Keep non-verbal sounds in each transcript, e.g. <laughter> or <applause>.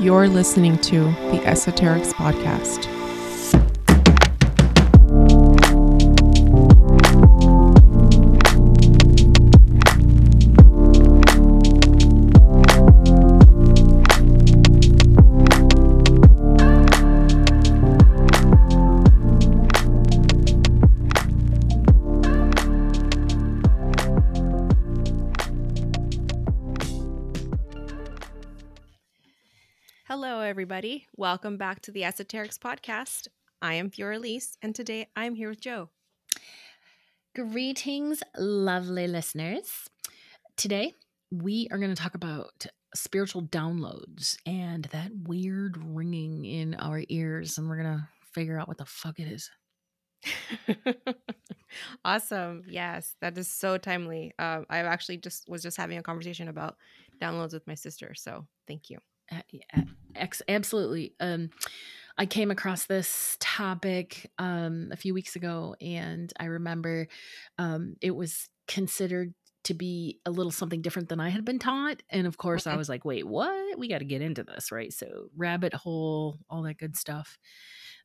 You're listening to the Esoterix Podcast. Welcome back to the Esoterix Podcast. I am Fioraliz, and today I'm here with Jo. Greetings, lovely listeners. Today, we are going to talk about spiritual downloads and that weird ringing in our ears, and we're going to figure out what the fuck it is. <laughs> awesome. Yes, that is so timely. Um, I actually just was just having a conversation about downloads with my sister. So thank you. Uh, yeah, ex- absolutely. Um, I came across this topic um, a few weeks ago, and I remember um, it was considered to be a little something different than I had been taught. And of course, I was like, wait, what? We got to get into this, right? So, rabbit hole, all that good stuff.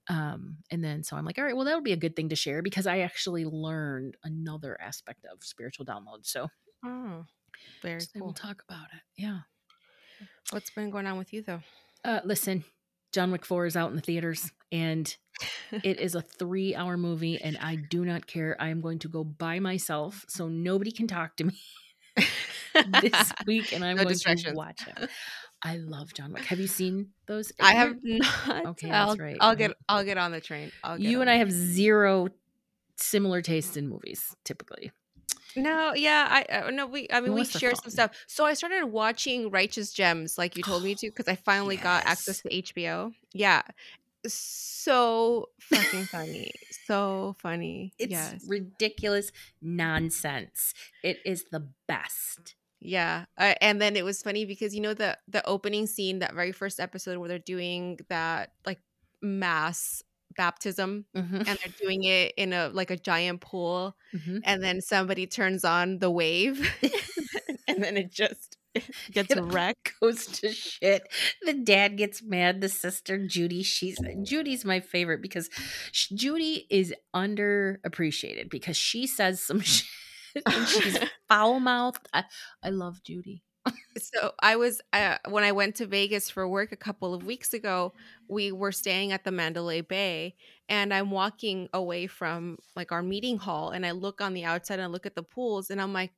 Um, and then, so I'm like, all right, well, that'll be a good thing to share because I actually learned another aspect of spiritual download. So, Oh, very so we'll cool. talk about it. Yeah. What's been going on with you, though? Uh, listen, John Wick 4 is out in the theaters and it is a three hour movie and I do not care. I am going to go by myself so nobody can talk to me <laughs> this <laughs> week and I'm No going to watch it. I love John Wick. Have you seen those? I have not. Okay, I'll, that's right. I'll get. I'll get on the train. I'll get You and I the have zero similar tastes in movies typically. No, yeah, I uh, no, we. I mean, we share some stuff. So I started watching Righteous Gems, like you told me to, because I finally got access to HBO. Yeah, so fucking funny, so funny. It's yes, ridiculous nonsense. It is the best. yeah. Uh, and then it was funny because you know the the opening scene, that very first episode where they're doing that like mass baptism, Mhm, and they're doing it in a like a giant pool, mhm. and then somebody turns on the wave, <laughs> and then it just <laughs> gets It wrecked. goes to shit. The dad gets mad. The sister Judy, she's Judy's my favorite because Judy is underappreciated because she says some <laughs> shit and she's foul mouthed. I, I love Judy. So I was uh, when I went to Vegas for work a couple of weeks ago. We were staying at the Mandalay Bay, and I'm walking away from like our meeting hall, and I look on the outside and I look at the pools, and I'm like,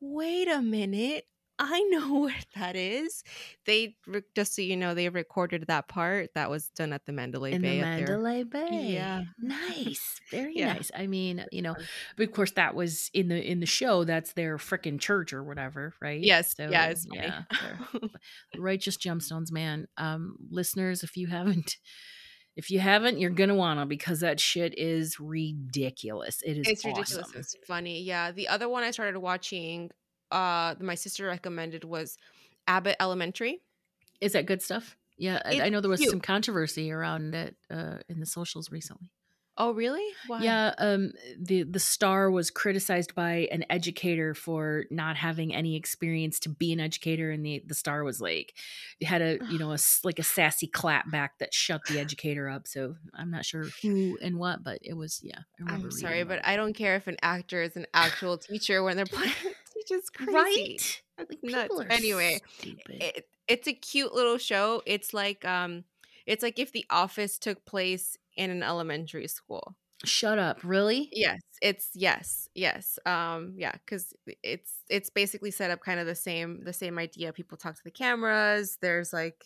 "Wait a minute." I know <laughs> where that is. They just so you know, they recorded that part that was done at the Mandalay in Bay. the. Mandalay Bay. Yeah. <laughs> nice, very Yeah. nice. I mean, you know, but of course that was in the in the show. That's their freaking church or whatever, right? Yes, yeah, it's funny. yeah. <laughs> righteous gemstones man um listeners if you haven't if you haven't you're gonna wanna because that shit is ridiculous it is it's ridiculous. It's funny. Yeah. The other one I started watching, uh, my sister recommended was Abbott Elementary. is that good stuff yeah I, I know there was cute. some controversy around it uh in the socials recently Oh, really? Why? yeah um the the star was criticized by an educator for not having any experience to be an educator and the the star was like had a you know a <sighs> like a sassy clap back that shut the educator up so i'm not sure who and what but it was yeah I remember I'm sorry, but. I don't care if an actor is an actual teacher when they're <laughs> playing. It's just crazy. right That's like nuts. people are Anyway. It, it's a cute little show. It's like um, it's like if The Office took place in an elementary school. shut up really Yes, it's yes, yes. Um, yeah, because it's it's basically set up kind of the same the same idea. People talk to the cameras. There's like,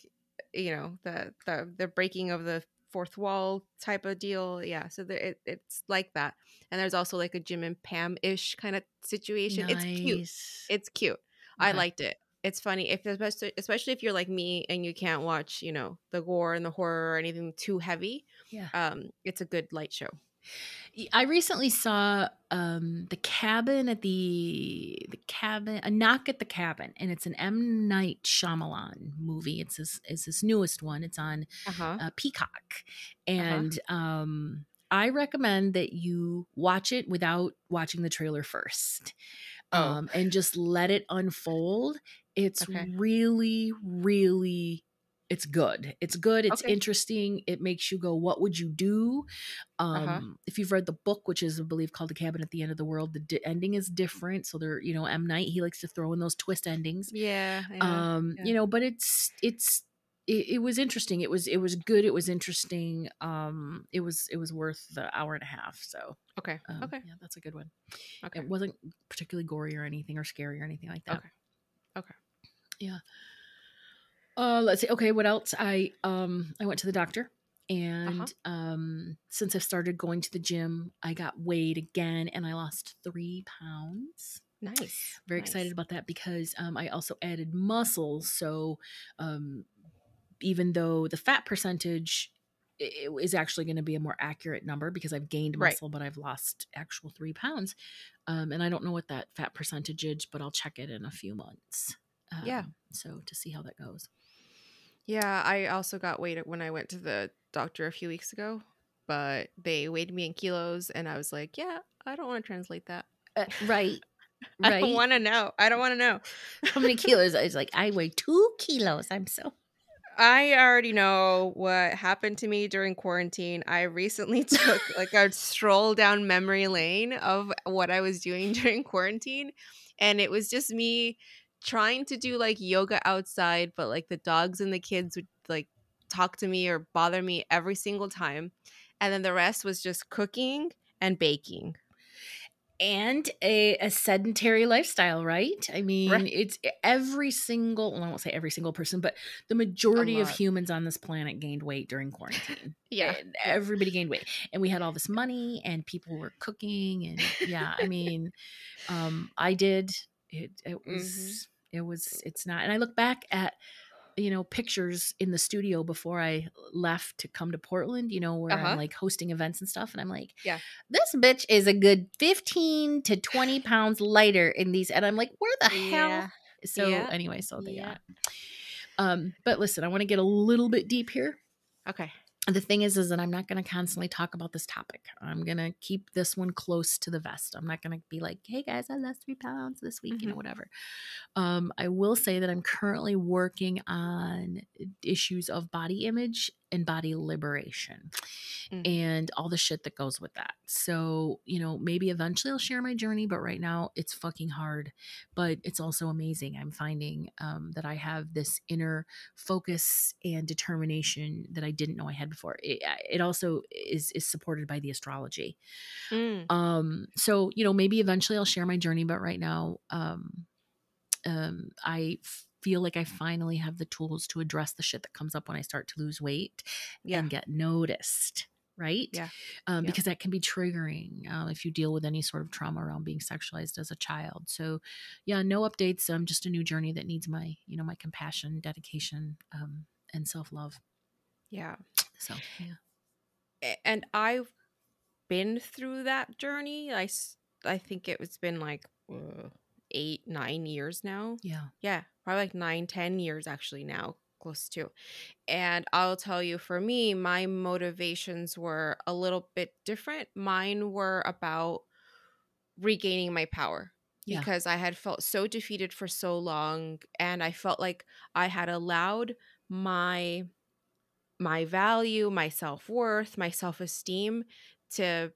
you know, the the the breaking of the fourth wall type of deal. Yeah, so there, it, it's like that. And there's also like a Jim and Pam ish kind of situation. It's cute. It's cute. I liked it. It's funny if especially especially if you're like me and you can't watch you know the gore and the horror or anything too heavy. yeah Um, it's a good light show. I recently saw um the cabin at the the cabin a knock at the cabin and it's an M Night Shyamalan movie. It's his it's his newest one. It's on Uh huh. uh, Peacock and um I recommend that you watch it without watching the trailer first. Oh. Um, and just let it unfold. It's Okay. really, really it's good. It's good. It's Okay. interesting. It makes you go, what would you do? Um, Uh-huh. If you've read the book, which is, I believe, called The Cabin at the End of the World, the di- ending is different. So there, you know, M Night he likes to throw in those twist endings. Yeah. yeah. Um, yeah. you know, but it's it's it, it was interesting. It was it was good. It was interesting. Um, it was it was worth the hour and a half. So okay. um, okay. yeah, that's a good one. Okay. It wasn't particularly gory or anything or scary or anything like that. Okay. Okay. Yeah. Uh, let's see. Okay, what else? I um I went to the doctor, and Uh-huh. um since I started going to the gym, I got weighed again, and I lost three pounds. Nice. Very nice. excited about that because um I also added muscles, so um even though the fat percentage i- i- is actually going to be a more accurate number because I've gained Right. muscle, but I've lost actual three pounds. Um, and I don't know what that fat percentage is, but I'll check it in a few months. Yeah. Um, So to see how that goes. Yeah, I also got weighed when I went to the doctor a few weeks ago, but they weighed me in kilos, and I was like, yeah, I don't want to translate that. Uh, right. <laughs> I Right. don't want to know. I don't want to know. how many <laughs> kilos? I was like, I weigh two kilos. I'm so. I already know what happened to me during quarantine. I recently <laughs> took like a stroll down memory lane of what I was doing during quarantine. And it was just me trying to do like yoga outside, but like the dogs and the kids would like talk to me or bother me every single time. And then the rest was just cooking and baking. and a, a sedentary lifestyle, right? I mean, Right. it's every single, well, I won't say every single person, but the majority of humans on this planet gained weight during quarantine. <laughs> Yeah. And everybody gained weight. And we had all this money and people were cooking. And yeah, I <laughs> mean, um, I did. It, it was, Mm-hmm. it was, it's not. And I look back at, you know, pictures in the studio before I left to come to Portland, you know, where Uh-huh. I'm like hosting events and stuff. And I'm like, Yeah. this bitch is a good 15 to 20 pounds lighter in these. And I'm like, where the hell? So Yeah. anyway, so they Yeah. got. Um, but listen, I want to get a little bit deep here. Okay. The thing is, is that I'm not going to constantly talk about this topic. I'm going to keep this one close to the vest. I'm not going to be like, hey guys, I lost three pounds this week, you know, Mhm. whatever. Um, I will say that I'm currently working on issues of body image and body liberation Mhm. and all the shit that goes with that. So, you know, maybe eventually I'll share my journey, but right now it's fucking hard. But it's also amazing. I'm finding um, that I have this inner focus and determination that I didn't know I had before. It, it also is is supported by the astrology. Mm. Um, so you know, maybe eventually I'll share my journey, but right now, um, um, I feel like I finally have the tools to address the shit that comes up when I start to lose weight Yeah. and get noticed. Right. Yeah. Um, Yeah. Because that can be triggering uh, if you deal with any sort of trauma around being sexualized as a child. So, yeah, no updates. Um, just a new journey that needs my, you know, my compassion, dedication, um, and self love. Yeah. So, yeah. and I've been through that journey. I, I think it was been like uh, eight, nine years now. Yeah. Yeah, probably like nine, ten years actually now, close to. And I'll tell you, for me, my motivations were a little bit different. Mine were about regaining my power Yeah. because I had felt so defeated for so long, and I felt like I had allowed my my value, my self worth, my self esteem to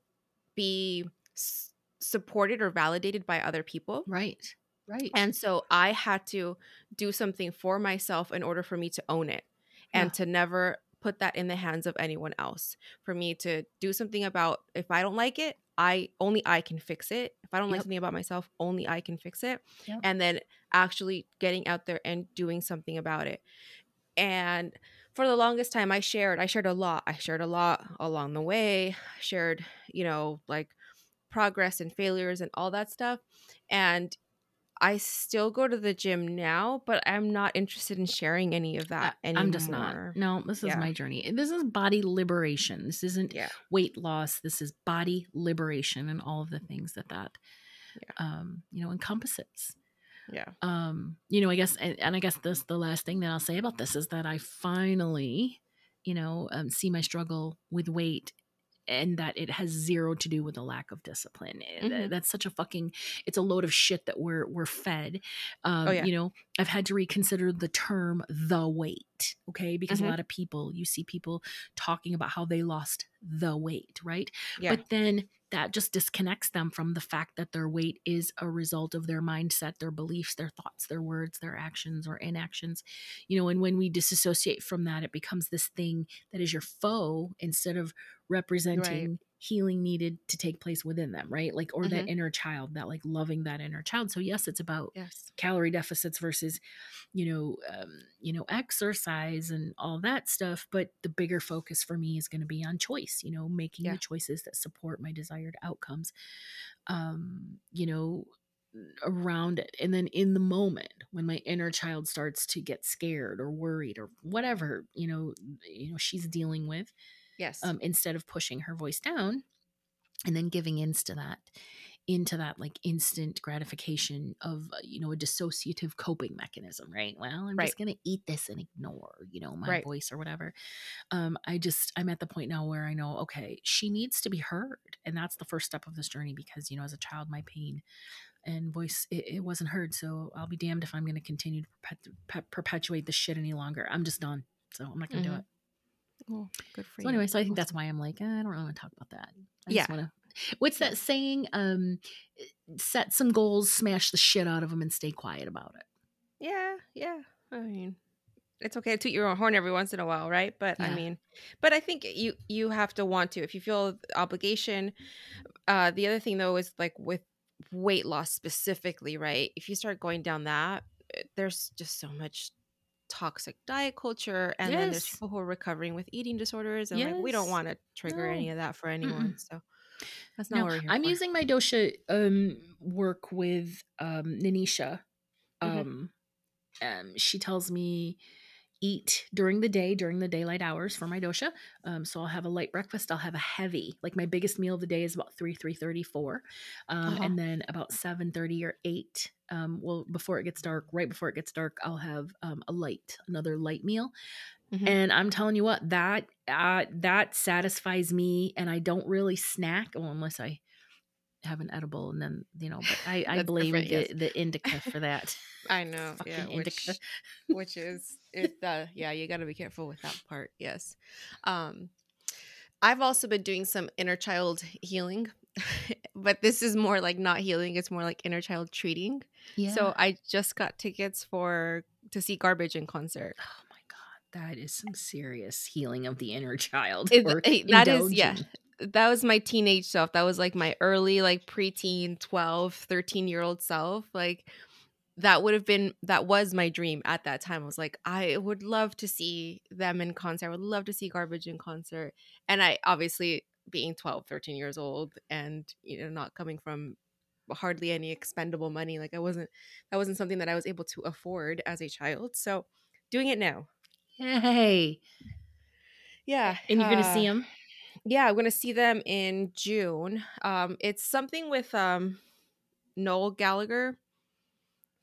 be s- supported or validated by other people. Right. Right. And so I had to do something for myself in order for me to own it and Yeah. to never put that in the hands of anyone else. For me to do something about if I don't like it, I only I can fix it. If I don't like something about myself, only I can fix it. Yep. And then actually getting out there and doing something about it. And for the longest time I shared, I shared a lot. I shared a lot along the way. I shared, you know, like progress and failures and all that stuff. And I still go to the gym now, but I'm not interested in sharing any of that I- anymore. I'm just not. No, this is Yeah. my journey. This is body liberation. This isn't Yeah. weight loss. This is body liberation and all of the things that that, um, you know, encompasses. Yeah. Um, you know, I guess, and, and I guess this the last thing that I'll say about this is that I finally, you know, um, see my struggle with weight and that it has zero to do with a lack of discipline. Eh, Mhm. That's such a fucking it's a load of shit that we're we're fed. Um, Oh, yeah. You know, I've had to reconsider the term the weight. Okay, because Mhm. a lot of people you see people talking about how they lost the weight, right? Yeah. But then that just disconnects them from the fact that their weight is a result of their mindset, their beliefs, their thoughts, their words, their actions or inactions. You know, and when we disassociate from that, it becomes this thing that is your foe instead of representing healing needed to take place within them, right? Like, or that Mhm. inner child, that like loving that inner child. So, yes, it's about yes. calorie deficits versus you know um, you know exercise and all that stuff but the bigger focus for me is going to be on choice you know making Yeah. the choices that support my desired outcomes um you know around it and then in the moment when my inner child starts to get scared or worried or whatever you know you know she's dealing with Yes. um, instead of pushing her voice down and then giving into that into that like instant gratification of uh, you know a dissociative coping mechanism right? Well i'm Right. just gonna eat this and ignore you know my Right. voice or whatever. Um i just i'm at the point now where i know okay she needs to be heard. And that's the first step of this journey because you know as a child my pain and voice it, it wasn't heard. So i'll be damned if i'm going to continue to perpet- pe- perpetuate this shit any longer. I'm just done. So i'm not going to do it oh, good for so you. anyway, so I think that's why I'm like, eh, I don't really want to talk about that. I Yeah. just want to. What's that saying? Um, set some goals, smash the shit out of them, and stay quiet about it. Yeah, yeah. I mean, it's okay to toot your own horn every once in a while, right? But I mean, but I think you you have to want to. If you feel obligation, uh the other thing though is like with weight loss specifically, right? If you start going down that, eh, there's just so much toxic diet culture and then there's people who are recovering with eating disorders and like we don't want to trigger No. any of that for anyone. So that's not No, what we're here I'm for. using my dosha um, work with um, Nanisha. Mhm. Um, um, she tells me eat during the day during the daylight hours for my dosha um, so i'll have a light breakfast i'll have a heavy like my biggest meal of the day is about 3 3 34 um, Uh-huh. and then about 7 30 or 8 um, well before it gets dark right before it gets dark i'll have um, a light another light meal Mhm. and i'm telling you what that uh, that satisfies me and i don't really snack well unless i have an edible and then you know but i i blame the, yes. the indica for that <laughs> I know, <laughs> yeah, which, which is it. <laughs> Uh, yeah, you got to be careful with that part. Yes, um, I've also been doing some inner child healing, but this is more like not healing; it's more like inner child treating. yeah So I just got tickets for to see Garbage in concert. Oh my god, that is some serious healing of the inner child. It- or eh, that is yeah. That was my teenage self. That was like my early like preteen 12, 13 year old self. Like that would have been that was my dream at that time. I was like, I would love to see them in concert. I would love to see Garbage in concert. And I obviously being 12, 13 years old and you know not coming from hardly any expendable money, like I wasn't that wasn't something that I was able to afford as a child. So doing it now. Yay! Yeah. And you're gonna see uh, him. Yeah i'm gonna see them in june um it's something with um noel gallagher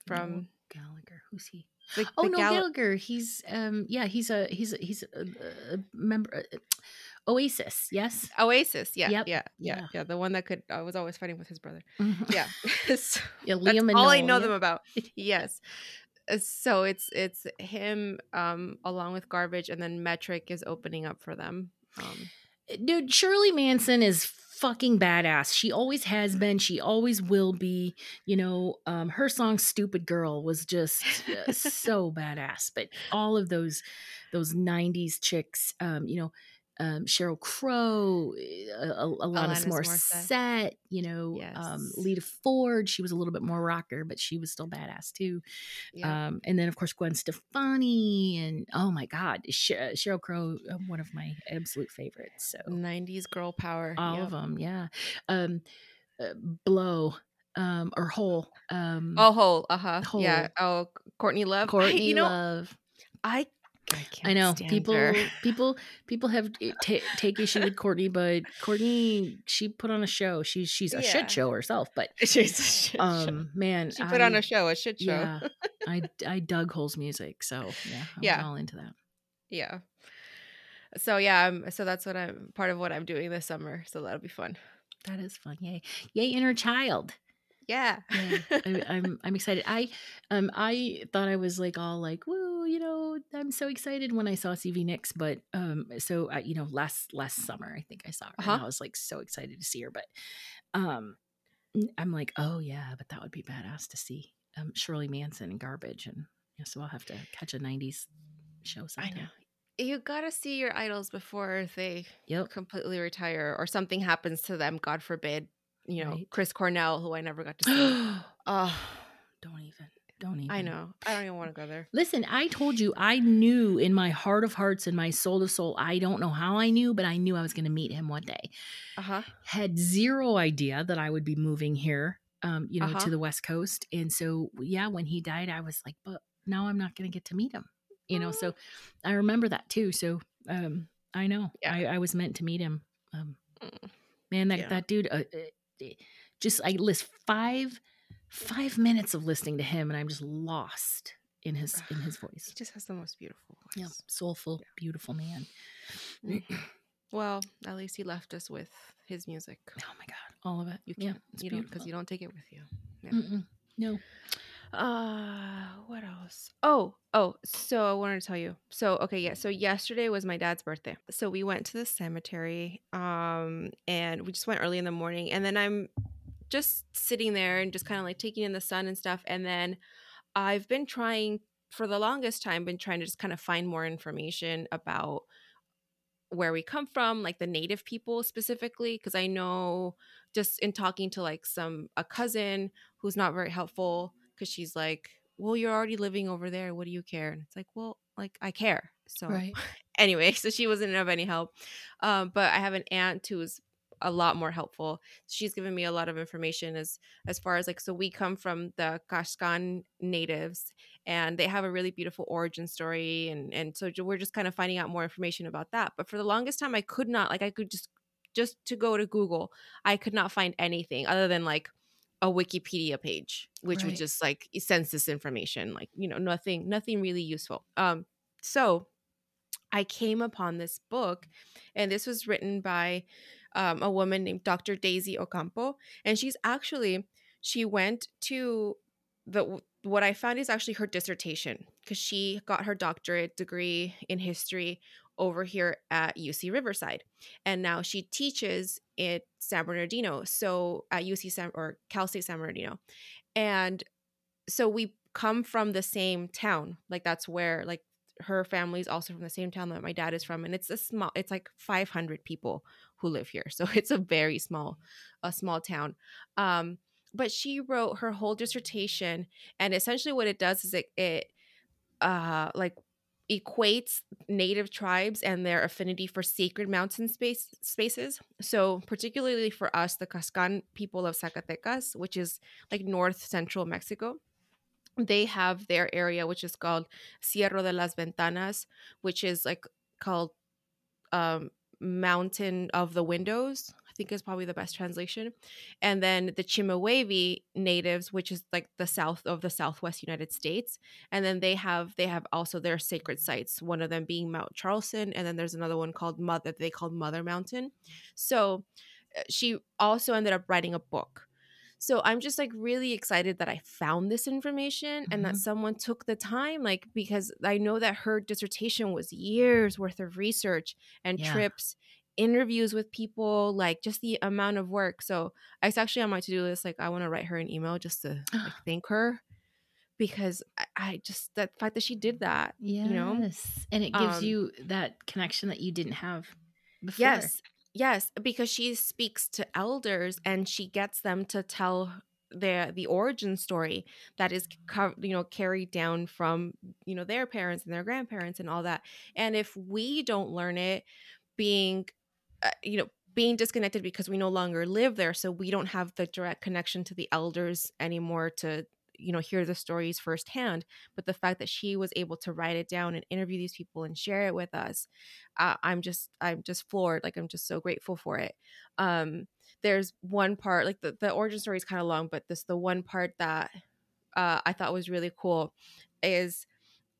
from Noel Gallagher. Who's he? the, Oh the no, Gall- Gallagher. He's um yeah, he's a he's a, he's a, a member. uh, Oasis. Yes. oasis yeah Yep, yeah yeah yeah. yeah the one that could i was always fighting with his brother Mhm. yeah <laughs> so <laughs> yeah. that's Liam and all i know yeah. them about <laughs> yes Uh, so it's it's him um along with garbage and then metric is opening up for them um dude shirley manson is fucking badass. She always has been. She always will be. You know um her song stupid girl was just uh, so badass. But all of those those 90s chicks um you know um Sheryl Crow uh, Al- alanis Alanis morissette, Morissette. you know um lita ford she was a little bit more rocker but she was still badass too yeah um, and then of course Gwen Stefani and oh my God, Sh- uh, Sheryl Crow, uh, one of my absolute favorites. So 90s girl power all yep. of them, yeah. Um, uh, Blow, um, or Hole. Um, oh hole uh-huh yeah oh courtney love I- Courtney you know Love. I I, can't I know people, her. <laughs> people, people have ta take issue with Courtney, but Courtney, she put on a show. She's she's a Yeah. shit show herself, but <laughs> She's a shit show. um, man, She put on a show, a shit show. Yeah, I <laughs> I dug Hole's music, so yeah, I Yeah. all into that. Yeah. so yeah, I'm, so that's what I'm part of what I'm doing this summer. So that'll be fun. That is fun. Yay. Yay, inner child. Yeah. Yeah, I, I'm I'm excited. I um I thought I was like all like woo, you know, I'm so excited when I saw Stevie Nicks, but um so I, you know last last summer I think I saw her Uh-huh. I was like so excited to see her, but um I'm like oh yeah, but that would be badass to see um Shirley Manson and Garbage and yeah, so I'll have to catch a '90s show I know. You gotta see your idols before they Yep. completely retire or something happens to them. God forbid. You know, Right. Chris Cornell, who I never got to see. <gasps> oh, don't even. Don't even. I know. I don't even want to go there. Listen, I told you I knew in my heart of hearts and my soul to soul. I don't know how I knew, but I knew I was going to meet him one day. Uh huh. Had zero idea that I would be moving here, um, you know, Uh-huh. to the West Coast. And so, yeah, when he died, I was like, but now I'm not going to get to meet him. You know, so I remember that too. So, um, I know Yeah. I, I was meant to meet him. Um, Mm. man, that Yeah. that dude, uh, uh, just I list five five minutes of listening to him, and I'm just lost in his in his voice. He just has the most beautiful voice. Yeah, soulful, beautiful man. Mm. <clears throat> Well, at least he left us with his music. Oh my god, all of it. You can't, it's you don't, because you don't take it with you. yeah. No. Uh, what else? Oh, oh, so I wanted to tell you. So, okay, yeah. So yesterday was my dad's birthday. So we went to the cemetery, um, and we just went early in the morning. And then I'm just sitting there and just kind of like taking in the sun and stuff. And then I've been trying for the longest time, been trying to just kind of find more information about where we come from, like the native people specifically, because I know just in talking to like some a cousin who's not very helpful because she's like, "Well, you're already living over there. What do you care?" And it's like, "Well, like I care." So Right. <laughs> anyway, so she wasn't of any help. Um, but I have an aunt who's a lot more helpful. She's given me a lot of information as as far as like so we come from the Caxcan natives and they have a really beautiful origin story and and so we're just kind of finding out more information about that. But for the longest time I could not like I could just just to go to Google, I could not find anything other than like a Wikipedia page, which Right. was just like census information, like you know nothing nothing really useful. Um so I came upon this book, and this was written by um, a woman named Dr. Daisy Ocampo, and she's actually she went to the what I found is actually her dissertation because she got her doctorate degree in history over here at UC Riverside, and now she teaches at San Bernardino, so at UC San or Cal State San Bernardino, and so we come from the same town, like that's where like her family's also from the same town that my dad is from and it's a small it's like 500 people who live here <laughs> so it's a very small a small town. Um but she wrote her whole dissertation and essentially what it does is it it uh like equates native tribes and their affinity for sacred mountain space spaces. So particularly for us the Caxcan people of Zacatecas which is like north central Mexico they have their area which is called Cerro de las Ventanas, which is like called um mountain of the windows think is probably the best translation and then the Chemehuevi natives which is like the south of the southwest united states and then they have they have also their sacred sites one of them being mount charleston and then there's another one called mother they called mother mountain so uh, she also ended up writing a book so I'm just like really excited that I found this information and that Mhm. someone took the time, like, because I know that her dissertation was years worth of research and Yeah. trips, interviews with people, like just the amount of work. So it's actually on my to do list. Like, I want to write her an email just to like <gasps> thank her because I, I just, that fact that she did that, Yes. you know? And it gives Um, you that connection that you didn't have before. Yes. Yes, because she speaks to elders and she gets them to tell the the origin story that is you know carried down from you know their parents and their grandparents and all that. And if we don't learn it being uh, you know being disconnected because we no longer live there so we don't have the direct connection to the elders anymore to you know hear the stories firsthand but the fact that she was able to write it down and interview these people and share it with us uh, i'm just i'm just floored like i'm just so grateful for it. Um there's one part like the, the origin story is kind of long but this the one part that uh i thought was really cool is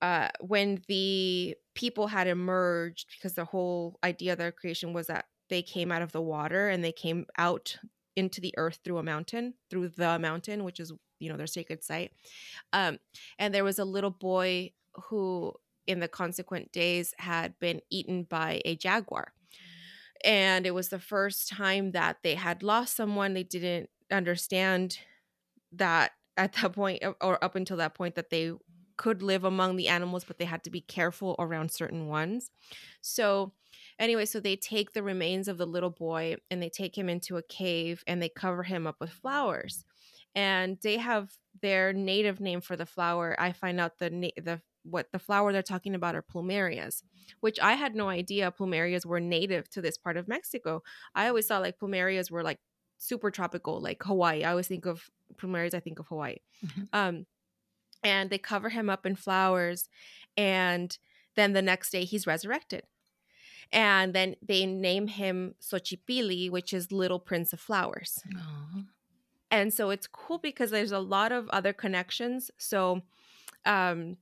uh, when the people had emerged, because the whole idea of their creation was that they came out of the water and they came out into the earth through a mountain, through the mountain, which is you know their sacred site. Um, and there was a little boy who, in the consequent days, had been eaten by a jaguar, and it was the first time that they had lost someone. They didn't understand that at that point or up until that point that they could live among the animals but they had to be careful around certain ones. So anyway so they take the remains of the little boy and they take him into a cave and they cover him up with flowers. And they have their native name for the flower. I find out the na- the what the flower they're talking about are plumerias which i had no idea plumerias were native to this part of mexico. I always thought like plumerias were like super tropical like hawaii. I always think of plumerias i think of hawaii. Mhm. um and they cover him up in flowers and then the next day he's resurrected. And then they name him Xochipilli, which is little prince of flowers. Aw. and so it's cool because there's a lot of other connections. So um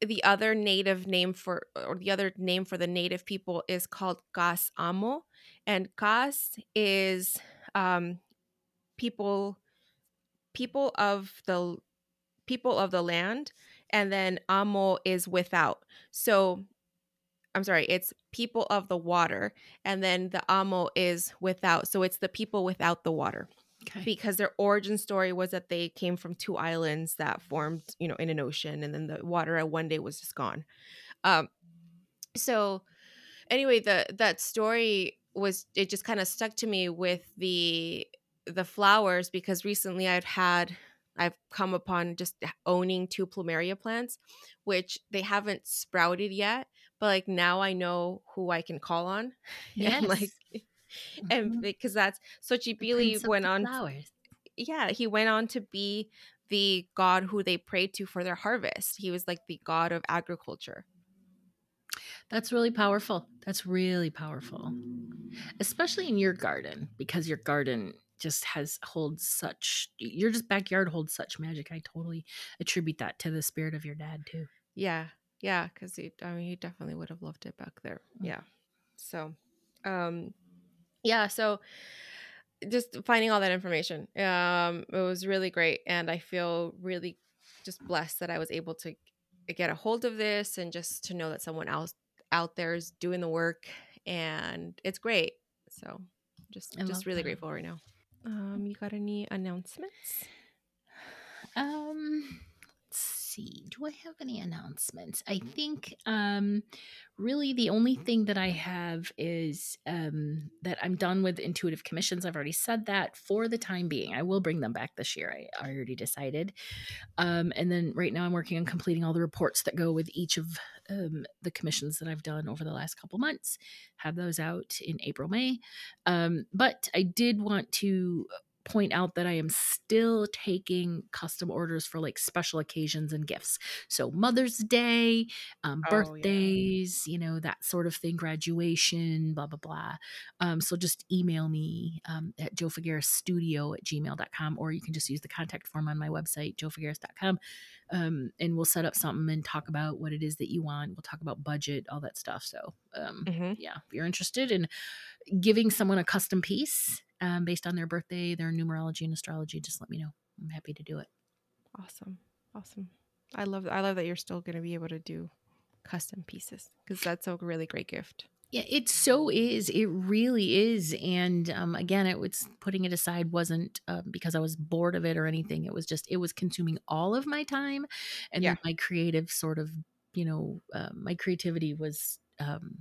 the other native name for or the other name for the native people is called Gas Amo. And Gas is um people people of the people of the land and then Amo is without. So I'm sorry it's people of the water and then the Amo is without. So it's the people without the water Okay. because their origin story was that they came from two islands that formed you know in an ocean and then the water at one day was just gone. Um so anyway the that story was it just kind of stuck to me with the the flowers because recently i've had i've come upon just owning two plumeria plants which they haven't sprouted yet but like now i know who i can call on <laughs> <laughs> Yes. and like and Mhm. because that's Prince of went on flowers. yeah, he went on to be the god who they prayed to for their harvest. He was like the god of agriculture. That's really powerful. That's really powerful. Especially in your garden because your garden just has holds such your just backyard holds such magic. I totally attribute that to the spirit of your dad too. Yeah, yeah, because he, I mean, he definitely would have loved it back there. Mm. Yeah, so, um, yeah, so just finding all that information, um, it was really great, and I feel really just blessed that I was able to get a hold of this and just to know that someone else out there is doing the work, and it's great. So, just I just really that. grateful right now. Um, you got any announcements? Um see. Do I have any announcements? I think um really the only thing that I have is um that I'm done with intuitive commissions. I've already said that for the time being. I will bring them back this year. I, I already decided. Um and then right now I'm working on completing all the reports that go with each of um the commissions that I've done over the last couple months. Have those out in April, May. Um but I did want to point out that I am still taking custom orders for like special occasions and gifts. So Mother's Day, um, Oh, yeah. birthdays, you know, that sort of thing, graduation, blah, blah, blah. Um, so just email me um, at jofiguerasstudio at gmail.com or you can just use the contact form on my website, jofigueras.com. Um, and we'll set up something and talk about what it is that you want. We'll talk about budget, all that stuff. So, um, Mm-hmm. yeah, if you're interested in giving someone a custom piece um, based on their birthday, their numerology and astrology, just let me know. I'm happy to do it. Awesome, awesome. I love I love that you're still going to be able to do custom pieces because that's a really great gift. Yeah, it so is. It really is. And um, again, it was putting it aside wasn't um, because I was bored of it or anything. It was just it was consuming all of my time, and Yeah. my creative sort of you know uh, my creativity was. Um,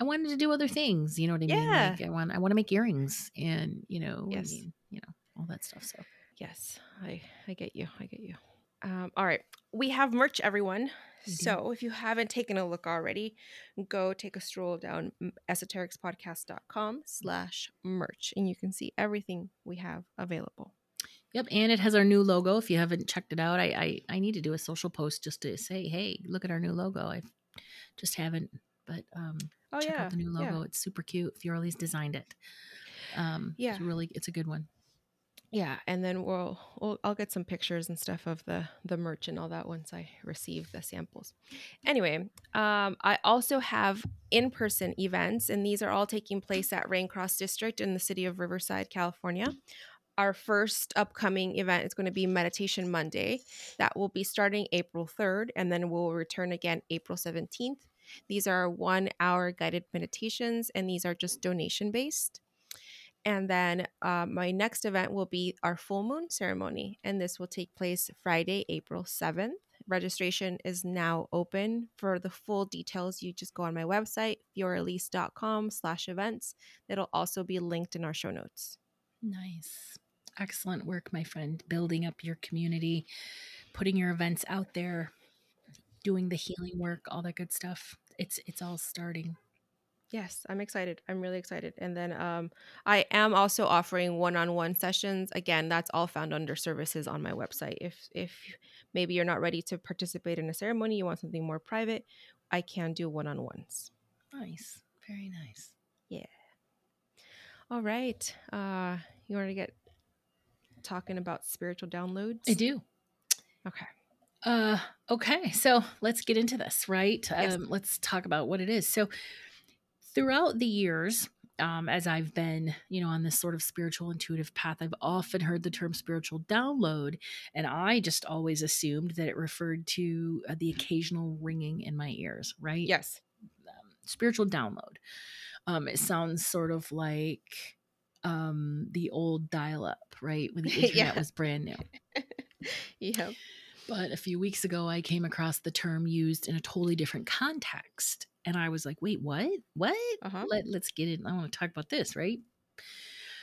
I wanted to do other things. You know what I mean? Yeah. Like I want I want to make earrings, and you know, Yes. I mean, you know, all that stuff. So Yes, I I get you. I get you. Um, all right, we have merch, everyone. We do. So if you haven't taken a look already, go take a stroll down esoterixpodcast.com slash merch and you can see everything we have available. Yep, and it has our new logo. If you haven't checked it out, I I, I need to do a social post just to say, hey, look at our new logo. I just haven't, but um, Oh check yeah, out the new yeah. logo. It's super cute. Fioraliz designed it. Um, Yeah. it's really it's a good one. yeah and then we'll, we'll i'll get some pictures and stuff of the the merch and all that once i receive the samples anyway um i also have in-person events and these are all taking place at raincross district in the city of riverside california our first upcoming event is going to be meditation monday that will be starting april 3rd and then we'll return again april 17th these are one hour guided meditations and these are just donation based and then uh, my next event will be our full moon ceremony, and this will take place Friday, April 7th. Registration is now open. For the full details, you just go on my website, fioraliz.com slash events. It'll also be linked in our show notes. Nice. Excellent work, my friend. Building up your community, putting your events out there, doing the healing work, all that good stuff. It's it's all starting. Yes, I'm excited. I'm really excited. And then um, I am also offering one-on-one sessions. Again, that's all found under services on my website. If if maybe you're not ready to participate in a ceremony, you want something more private, I can do one-on-ones. Nice. Very nice. Yeah. All right. Uh, you want to get talking about spiritual downloads? I do. Okay. Uh okay. So, let's get into this, right? Yes. Um let's talk about what it is. So, throughout the years, um, as I've been, you know, on this sort of spiritual intuitive path, I've often heard the term spiritual download, and I just always assumed that it referred to uh, the occasional ringing in my ears, right? Yes. Um, spiritual download. Um, it sounds sort of like um, the old dial up, right? When the <laughs> internet Yeah. was brand new. <laughs> Yep. But a few weeks ago, I came across the term used in a totally different context. And I was like, wait, what? What? Uh-huh. Let, let's get it. I want to talk about this, right?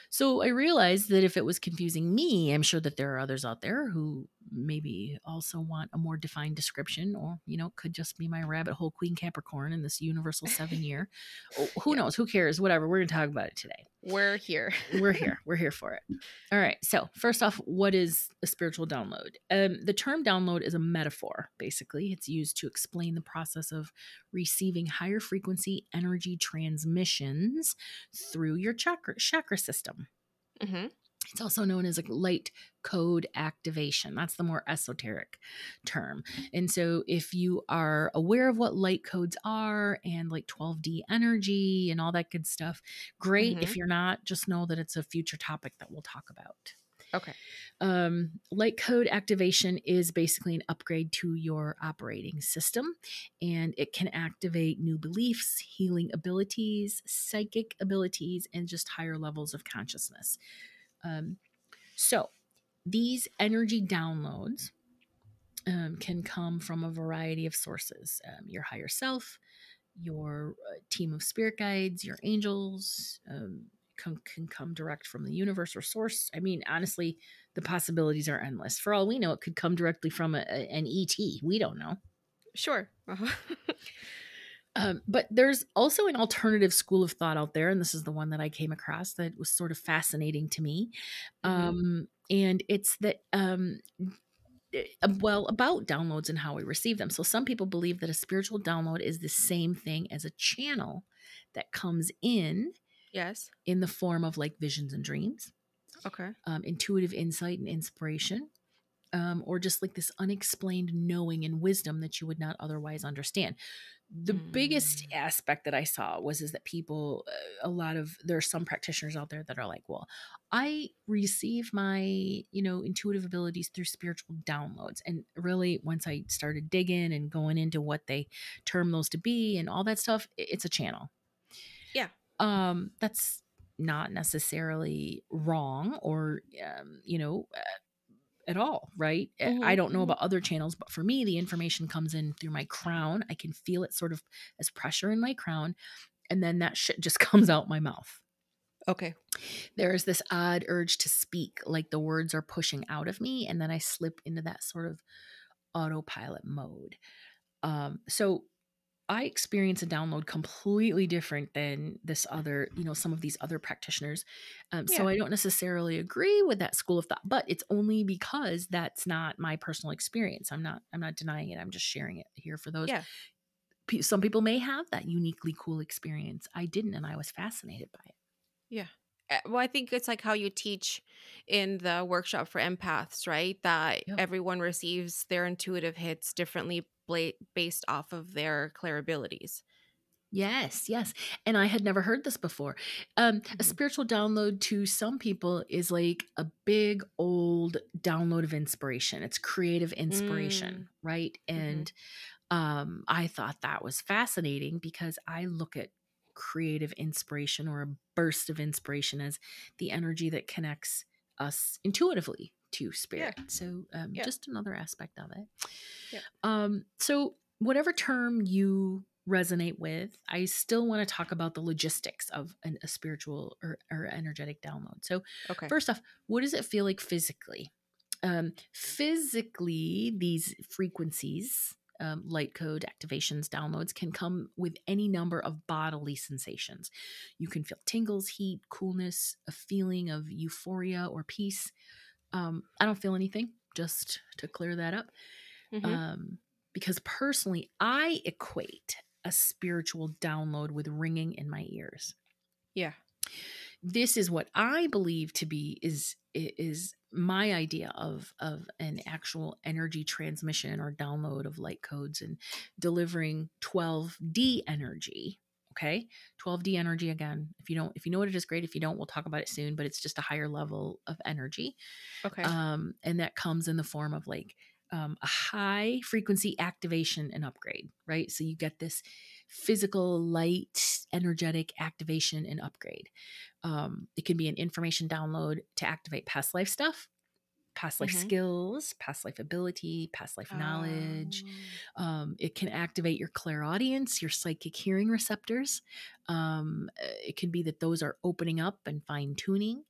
So I realized that if it was confusing me, I'm sure that there are others out there who maybe also want a more defined description, or, you know, could just be my rabbit hole queen Capricorn in this universal seven year. Oh, <laughs> who Yeah. knows? Who cares? Whatever. We're to talk about it today We're here. we're <laughs> here we're here for it all right so first off what is a spiritual download um, the term download is a metaphor basically it's used to explain the process of receiving higher frequency energy transmissions through your chakra chakra system hmm it's also known as like light code activation. That's the more esoteric term. And so, if you are aware of what light codes are and like 12D energy and all that good stuff, great. If you're not, just know that it's a future topic that we'll talk about. Okay. Um, light code activation is basically an upgrade to your operating system, and it can activate new beliefs, healing abilities, psychic abilities, and just higher levels of consciousness. Um, so, these energy downloads um, can come from a variety of sources um, your higher self, your uh, team of spirit guides, your angels. Um, can, can come direct from the universe or source. I mean, honestly, the possibilities are endless. For all we know, it could come directly from a, a- an ET. We don't know. Sure. Uh-huh. <laughs> Um, but there's also an alternative school of thought out there, and this is the one that I came across that was sort of fascinating to me. Mhm. Um, and it's that, um, eh, well, about downloads and how we receive them. So some people believe that a spiritual download is the same thing as a channel that comes in yes. in the form of like visions and dreams, Okay. um, intuitive insight and inspiration. Um, or just like this unexplained knowing and wisdom that you would not otherwise understand the biggest Mm. aspect that I saw was is that people, uh, a lot of there are some practitioners out there that are like, well, I receive my you know intuitive abilities through spiritual downloads, and really once I started digging and going into what they term those to be and all that stuff, it's a channel. Yeah. um, that's not necessarily wrong or um, you know. At all, right? Uh, I don't know mhm. about other channels, but for me, the information comes in through my crown. I can feel it sort of as pressure in my crown, and then that shit just <laughs> comes out my mouth. Okay. There is this odd urge to speak, like the words are pushing out of me, and then I slip into that sort of autopilot mode. Um, so I experience a download completely different than this other, you know, some of these other practitioners. Um, So I don't necessarily agree with that school of thought, but it's only because that's not my personal experience. I'm not, I'm not denying it. I'm just sharing it here for those. Yeah. Some people may have that uniquely cool experience. I didn't, and I was fascinated by it. Yeah well, I think it's like how you teach in the workshop for empaths, right? That everyone receives their intuitive hits differently bla- based off of their clair abilities. Yes, yes. And I had never heard this before. Um, a Mhm. spiritual download to some people is like a big old download of inspiration. It's creative inspiration, right? Mhm. And um, I thought that was fascinating because I look at creative inspiration or a burst of inspiration as the energy that connects us intuitively to spirit. So um, Yeah. just another aspect of it. Yeah. Um, so whatever term you resonate with, I still want to talk about the logistics of an, a spiritual or, or energetic download. So Okay. First off, what does it feel like physically? Um, physically, these frequencies, um, light code activations, downloads can come with any number of bodily sensations. You can feel tingles, heat, coolness, a feeling of euphoria or peace. Um, I don't feel anything, just to clear that up. Mhm. Um, because personally, I equate a spiritual download with ringing in my ears yeah. this is what I believe to be is is my idea of of an actual energy transmission or download of light codes and delivering 12D energy. Okay. 12D energy again. If you don't, if you know what it is, great. If you don't, we'll talk about it soon, but it's just a higher level of energy. Okay. Um, and that comes in the form of like um, a high frequency activation and upgrade, right? So you get this physical, light, energetic activation and upgrade. Um, it can be an information download to activate past life stuff, past life Mhm. skills, past life ability, past life knowledge. Oh. Um, it can activate your clairaudience, your psychic hearing receptors. Um, uh, it can be that those are opening up and fine tuning.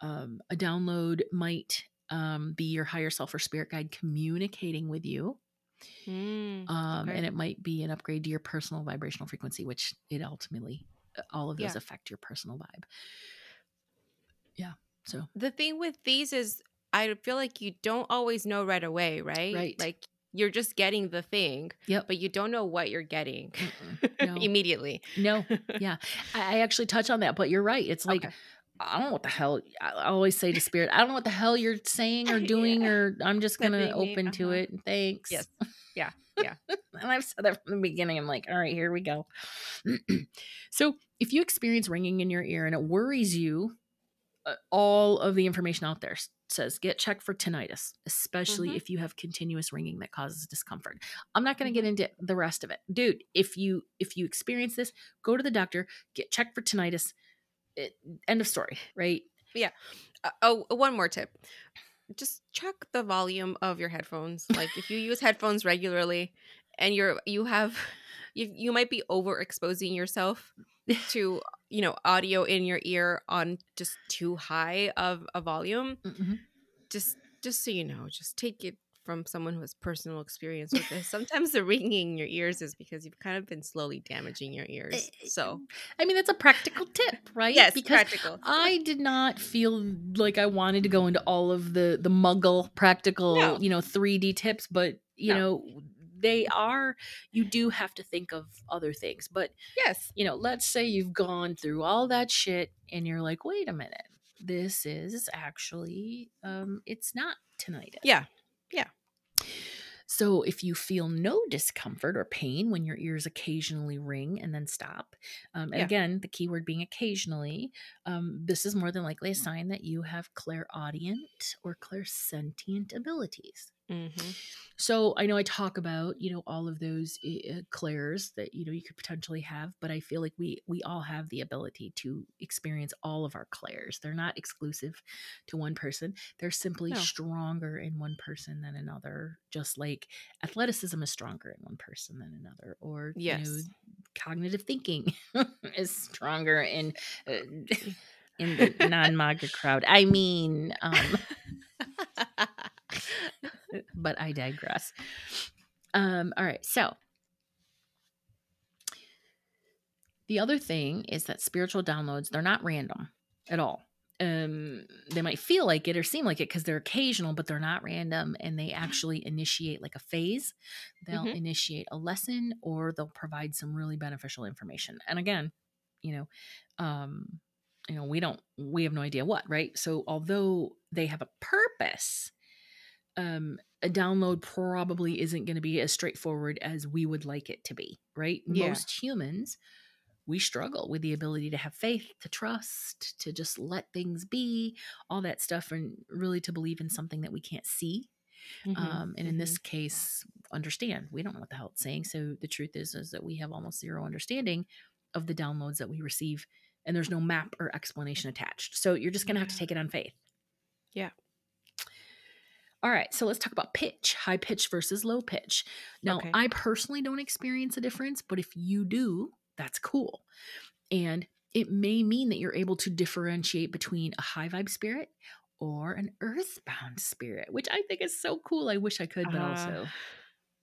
Um, a download might um, be your higher self or spirit guide communicating with you. Mm. Um, Okay. And it might be an upgrade to your personal vibrational frequency, which it ultimately, uh, all of those Yeah. affect your personal vibe. Yeah. So, the thing with these is I feel like you don't always know right away, right? Right. Like you're just getting the thing, yep. but you don't know what you're getting <laughs> No. immediately. No, <laughs> yeah. I, I actually touch on that, but you're right. It's like, Okay. I don't know what the hell. I always say to spirit, I don't know what the hell you're saying or <laughs> Yeah. doing, or I'm just gonna Sending me, open to uh-huh. it. Thanks. Yes. Yeah. Yeah. and I've said that from the beginning. I'm like, all right, here we go. <clears throat> so if you experience ringing in your ear and it worries you, all of the information out there says get checked for tinnitus, especially Mhm. if you have continuous ringing that causes discomfort. I'm not going to Mm-hmm. get into the rest of it, dude. If you if you experience this, go to the doctor, get checked for tinnitus. It, end of story, right? Uh, oh, one more tip. Just check the volume of your headphones. Like if you use headphones regularly and you're you have you you might be overexposing yourself <laughs> to, you know, audio in your ear on just too high of a volume. Mhm. Just just so you know, just take it from someone who has personal experience with this. Sometimes the ringing in your ears is because you've kind of been slowly damaging your ears. So, I mean, that's a practical tip, right? yes, because practical. I did not feel like I wanted to go into all of the the muggle practical, No. you know, 3D tips, but you No. know, they are you do have to think of other things. But, Yes. you know, let's say you've gone through all that shit and you're like, "Wait a minute. This is actually um it's not tinnitus." Yeah. Yeah. So, if you feel no discomfort or pain when your ears occasionally ring and then stop, um, and Yeah. again, the keyword being occasionally, um, this is more than likely a sign that you have clairaudient or clairsentient abilities. Mm-hmm. So, I know I talk about you know all of those uh, clairs that you know you could potentially have, but I feel like we we all have the ability to experience all of our clairs. They're not exclusive to one person. They're simply No. stronger in one person than another, just like athleticism is stronger in one person than another, or you know, Yes. cognitive thinking <laughs> is stronger in uh, <laughs> in the non-MAGA crowd. I mean, um, <laughs> <laughs> but I digress. Um, all right, so the other thing is that spiritual downloads they're not random at all. Um, they might feel like it or seem like it because they're occasional, but they're not random, and they actually initiate like a phase. They'll Mhm. initiate a lesson, or they'll provide some really beneficial information. And again, you know, um, you know, we don't, we have no idea what, right? So, although they have a purpose, um, a download probably isn't going to be as straightforward as we would like it to be, right? Yeah. Most humans, we struggle with the ability to have faith, to trust, to just let things be, all that stuff, and really to believe in something that we can't see. Mhm, Um, and in mhm. this case, understand we don't know what the hell it's saying. So the truth is, is that we have almost zero understanding of the downloads that we receive, and there's no map or explanation attached. So you're just gonna have to take it on faith. Yeah. All right, so let's talk about pitch, high pitch versus low pitch. Now, Okay. I personally don't experience a difference, but if you do, that's cool. And it may mean that you're able to differentiate between a high vibe spirit or an earthbound spirit, which I think is so cool. I wish I could, but Uh, also,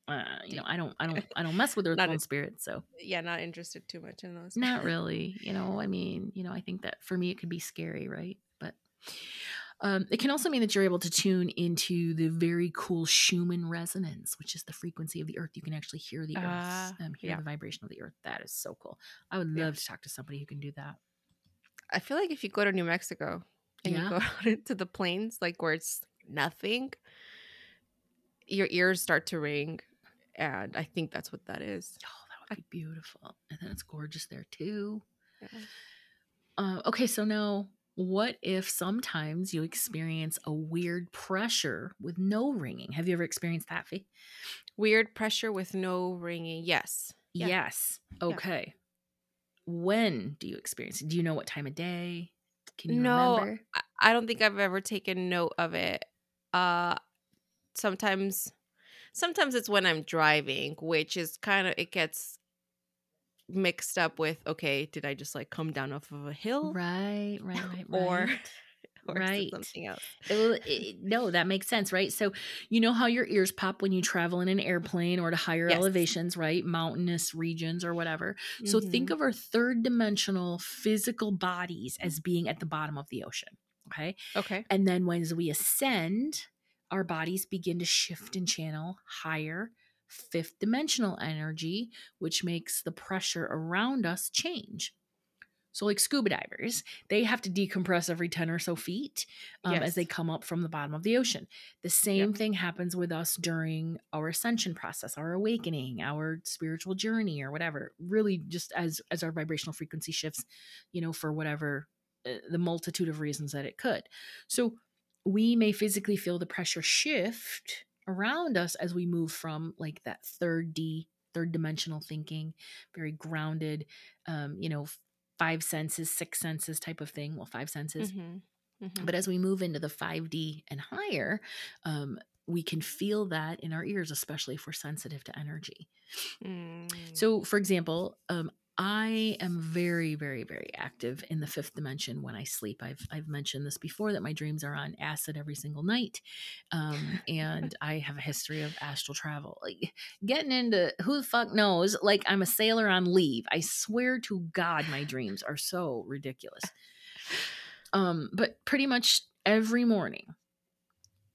uh, you know, I don't, I don't, <laughs> I don't mess with earthbound spirits, so yeah, not interested too much in those. not <laughs> really. You know, I mean, you know, I think that for me it could be scary, right? But um, it can also mean that you're able to tune into the very cool Schumann resonance, which is the frequency of the earth. You can actually hear the earth, Ah, um, hear yeah. the vibration of the earth. That is so cool. I would Yeah. love to talk to somebody who can do that. I feel like if you go to New Mexico and Yeah. you go <laughs> out into the plains, like where it's nothing, your ears start to ring, and I think that's what that is. Oh, that would be beautiful. And then it's gorgeous there too. Yeah. Uh, okay, so now what if sometimes you experience a weird pressure with no ringing? Have you ever experienced that, Fee? Weird pressure with no ringing. Yes. Yeah. Yes. Okay. When do you experience it? Do you know what time of day? Can you No, remember? I- I don't think I've ever taken note of it. Uh sometimes sometimes it's when I'm driving, which is kind of it gets mixed up with okay, did I just like come down off of a hill Right, right, right, <laughs> or right. <laughs> or right. something else? Well, it- no, that makes sense, right? So, you know how your ears pop when you travel in an airplane or to higher Yes. elevations, right? Mountainous regions or whatever. So, think Mhm. of our third dimensional physical bodies as being at the bottom of the ocean. Okay. Okay. And then when as we ascend, our bodies begin to shift and channel higher fifth dimensional energy, which makes the pressure around us change. So, like scuba divers, they have to decompress every 10 or so feet um, as they come up from the bottom of the ocean. The same thing happens with us during our ascension process, our awakening, our spiritual journey, or whatever. Really, just as as our vibrational frequency shifts, you know, for whatever uh, the multitude of reasons that it could. So, we may physically feel the pressure shift around us as we move from like that third D, third dimensional thinking, very grounded, um, you know, five senses, six senses type of thing. Well, five senses. Mhm. Mhm. But as we move into the 5D and higher, um, we can feel that in our ears, especially if we're sensitive to energy. Mm. So, for example, um, I am very, very, very active in the fifth dimension when I sleep. I've I've mentioned this before that my dreams are on acid every single night, um, and <laughs> I have a history of astral travel. Like getting into who the fuck knows? Like I'm a sailor on leave. I swear to God, my dreams are so ridiculous. Um, but pretty much every morning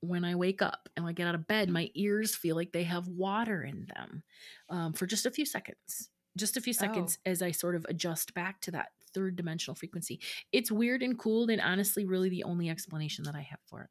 when I wake up and I get out of bed, my ears feel like they have water in them um, for just a few seconds. Just a few seconds as I sort of adjust back to that third dimensional frequency. It's weird and cool, and honestly, really the only explanation that I have for it.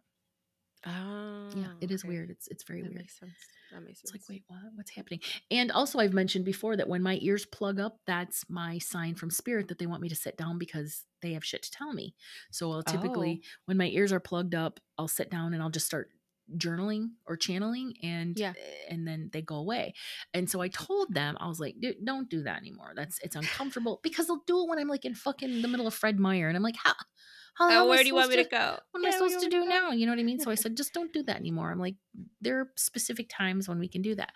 Ah, Yeah, it is okay. weird. It's it's very That weird. makes sense. That makes sense. It's like, wait, what? What's happening? And also, I've mentioned before that when my ears plug up, that's my sign from spirit that they want me to sit down because they have shit to tell me. So I'll typically, Oh. when my ears are plugged up, I'll sit down and I'll just start journaling or channeling and Yeah. and then they go away and so i told them i was like Dude, don't do that anymore that's it's uncomfortable because they'll do it when i'm like in fucking the middle of fred meyer and i'm like how how Oh, where do you want me supposed to go? what am Yeah, I supposed to do me now? You know what I mean? So I <laughs> said, just don't do that anymore. I'm like, there are specific times when we can do that.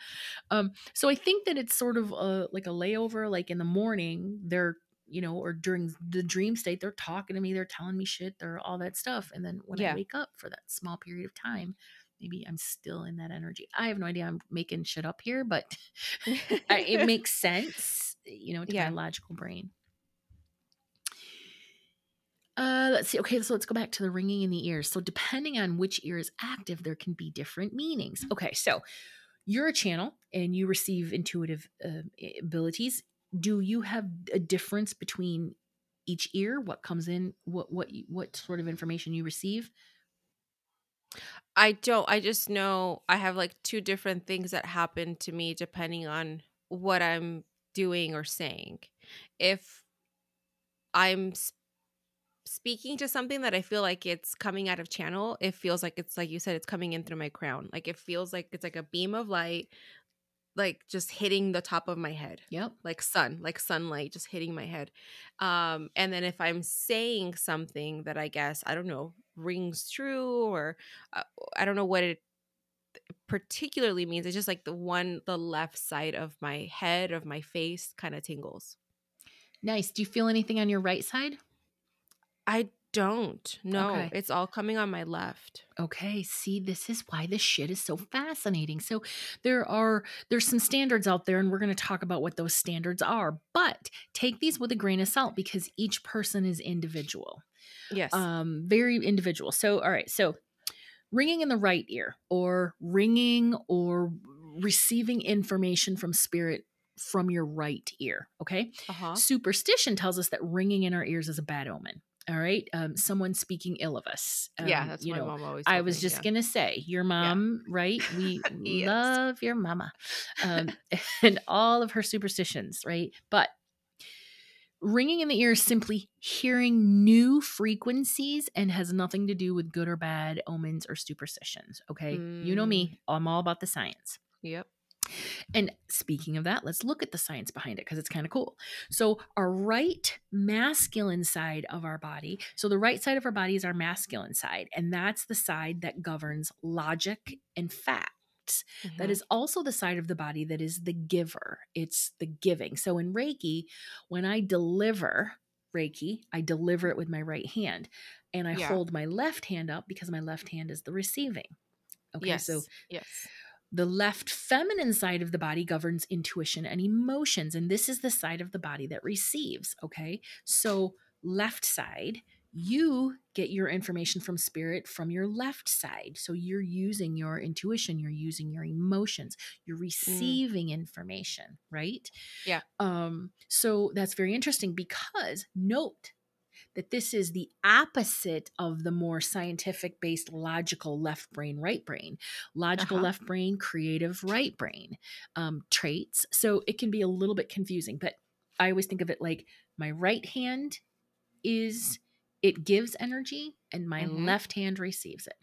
Um, so I think that it's sort of a, like a layover, like in the morning, they're, you know, or during the dream state, they're talking to me, they're telling me shit, they're all that stuff. And then when I wake up for that small period of time, maybe I'm still in that energy. I have no idea. I'm making shit up here, but <laughs> I, it <laughs> makes sense, you know, to Yeah. my logical brain. Uh, let's see. Okay, so let's go back to the ringing in the ears. So, depending on which ear is active, there can be different meanings. Okay, so you're a channel and you receive intuitive uh, abilities. Do you have a difference between each ear what comes in what what what sort of information you receive I don't. I just know I have like two different things that happen to me depending on what I'm doing or saying. If I'm s- speaking to something that I feel like it's coming out of channel, it feels like it's like you said, it's coming in through my crown. Like it feels like it's like a beam of light, like just hitting the top of my head yep. like sun like sunlight just hitting my head um and then if i'm saying something that i guess i don't know rings true or uh, i don't know what it particularly means it's just like the one the left side of my head of my face kind of tingles. Nice do you feel anything on your right side? I don't no Okay. it's all coming on my left Okay, see, this is why this shit is so fascinating. So there are there's some standards out there, and we're going to talk about what those standards are. But take these with a grain of salt because each person is individual, yes um, very individual. So, all right, so ringing in the right ear, or ringing or receiving information from spirit from your right ear. Okay, uh-huh superstition tells us that ringing in our ears is a bad omen. All right, um, someone speaking ill of us. yeah Um, that's you my know, mom always I was me, just yeah. gonna say, your mom, right? <laughs> We Yes. love your mama, um, <laughs> <laughs> and all of her superstitions, right? But ringing in the ear is simply hearing new frequencies and has nothing to do with good or bad omens or superstitions. Okay, you know Mm. me; I'm all about the science. yep And speaking of that, let's look at the science behind it because it's kind of cool. So, our right masculine side of our body, so the right side of our body is our masculine side, and that's the side that governs logic and facts. That Mhm. is also the side of the body that is the giver, it's the giving. So, in Reiki, when I deliver Reiki, I deliver it with my right hand, and I Yeah. hold my left hand up because my left hand is the receiving. Okay, yes so yes the left feminine side of the body governs intuition and emotions, and this is the side of the body that receives. Okay. So, left side, you get your information from spirit from your left side. So, you're using your intuition, you're using your emotions, you're receiving information, right? Yeah. Um, so, that's very interesting because note that this is the opposite of the more scientific based logical left brain right brain logical Uh-huh. left brain creative right brain um, traits so it can be a little bit confusing but i always think of it like my right hand is it gives energy and my Mhm. left hand receives it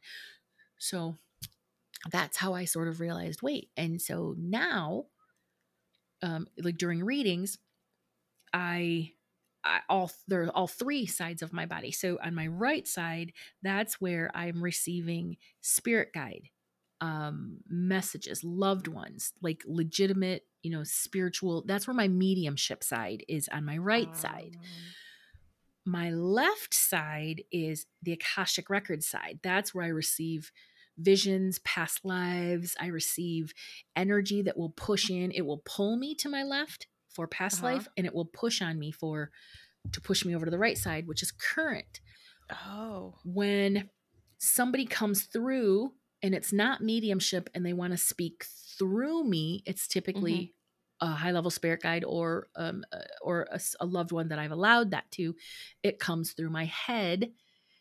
so that's how i sort of realized wait and so now um, like during readings i I, all there are all three sides of my body. So on my right side, that's where I'm receiving spirit guide um messages, loved ones, like legitimate, you know, spiritual. That's where my mediumship side is on my right side. Um, My left side is the Akashic record side. That's where I receive visions, past lives. I receive energy that will push in. It will pull me to my left for past Uh-huh. life and it will push on me for to push me over to the right side, which is current. oh When somebody comes through and it's not mediumship and they want to speak through me, it's typically a high level spirit guide or um, uh, or a loved one that I've allowed that to. It comes through my head.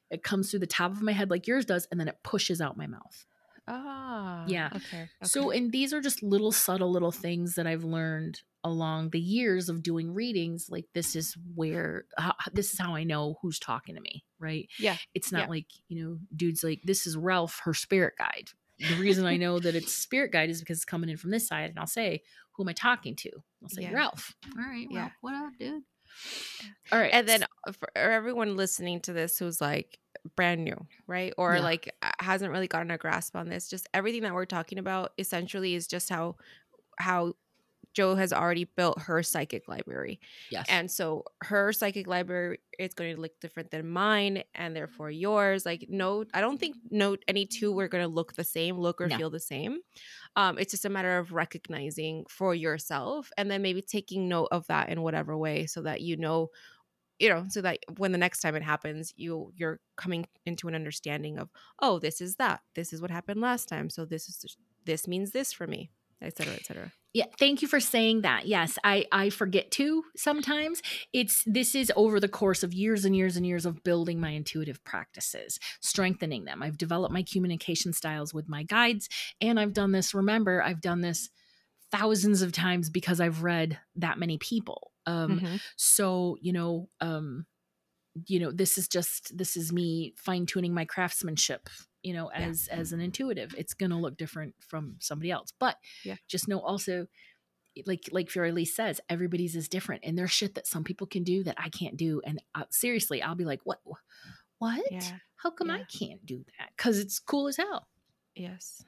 It comes through the top of my head like yours does, and then it pushes out my mouth. Ah, Yeah. Okay. So, and these are just little subtle little things that I've learned along the years of doing readings. Like this is where how, this is how I know who's talking to me, right? Yeah, It's not yeah. like you know, dudes like this is Ralph, her spirit guide. The reason I know that it's spirit guide is because it's coming in from this side, and I'll say, "Who am I talking to?" I'll say, Yeah. "Ralph." All right, Yeah. Ralph. What up, dude? All right, and then for everyone listening to this who's like brand new, right? Or Yeah. like hasn't really gotten a grasp on this, just everything that we're talking about essentially is just how how Jo has already built her psychic library. yes, And so her psychic library is going to look different than mine and therefore yours. Like no, I don't think no any two we're going to look the same, look or No. feel the same. Um, it's just a matter of recognizing for yourself and then maybe taking note of that in whatever way so that you know you know so that when the next time it happens you you're coming into an understanding of oh this is that this is what happened last time so this is this means this for me etc etc Yeah, thank you for saying that. Yes, I I forget to sometimes. It's this is over the course of years and years and years of building my intuitive practices, strengthening them. I've developed my communication styles with my guides and I've done this, remember, I've done this thousands of times because I've read that many people. Um Mhm. so, you know, um you know, this is just this is me fine-tuning my craftsmanship, you know, Yeah. as as an intuitive. It's going to look different from somebody else. But Yeah. just know also like like Fioraliz says, everybody's is different, and there's shit that some people can do that I can't do. And uh, seriously, I'll be like, what, what? Yeah. How come I can't do that? Because it's cool as hell. yes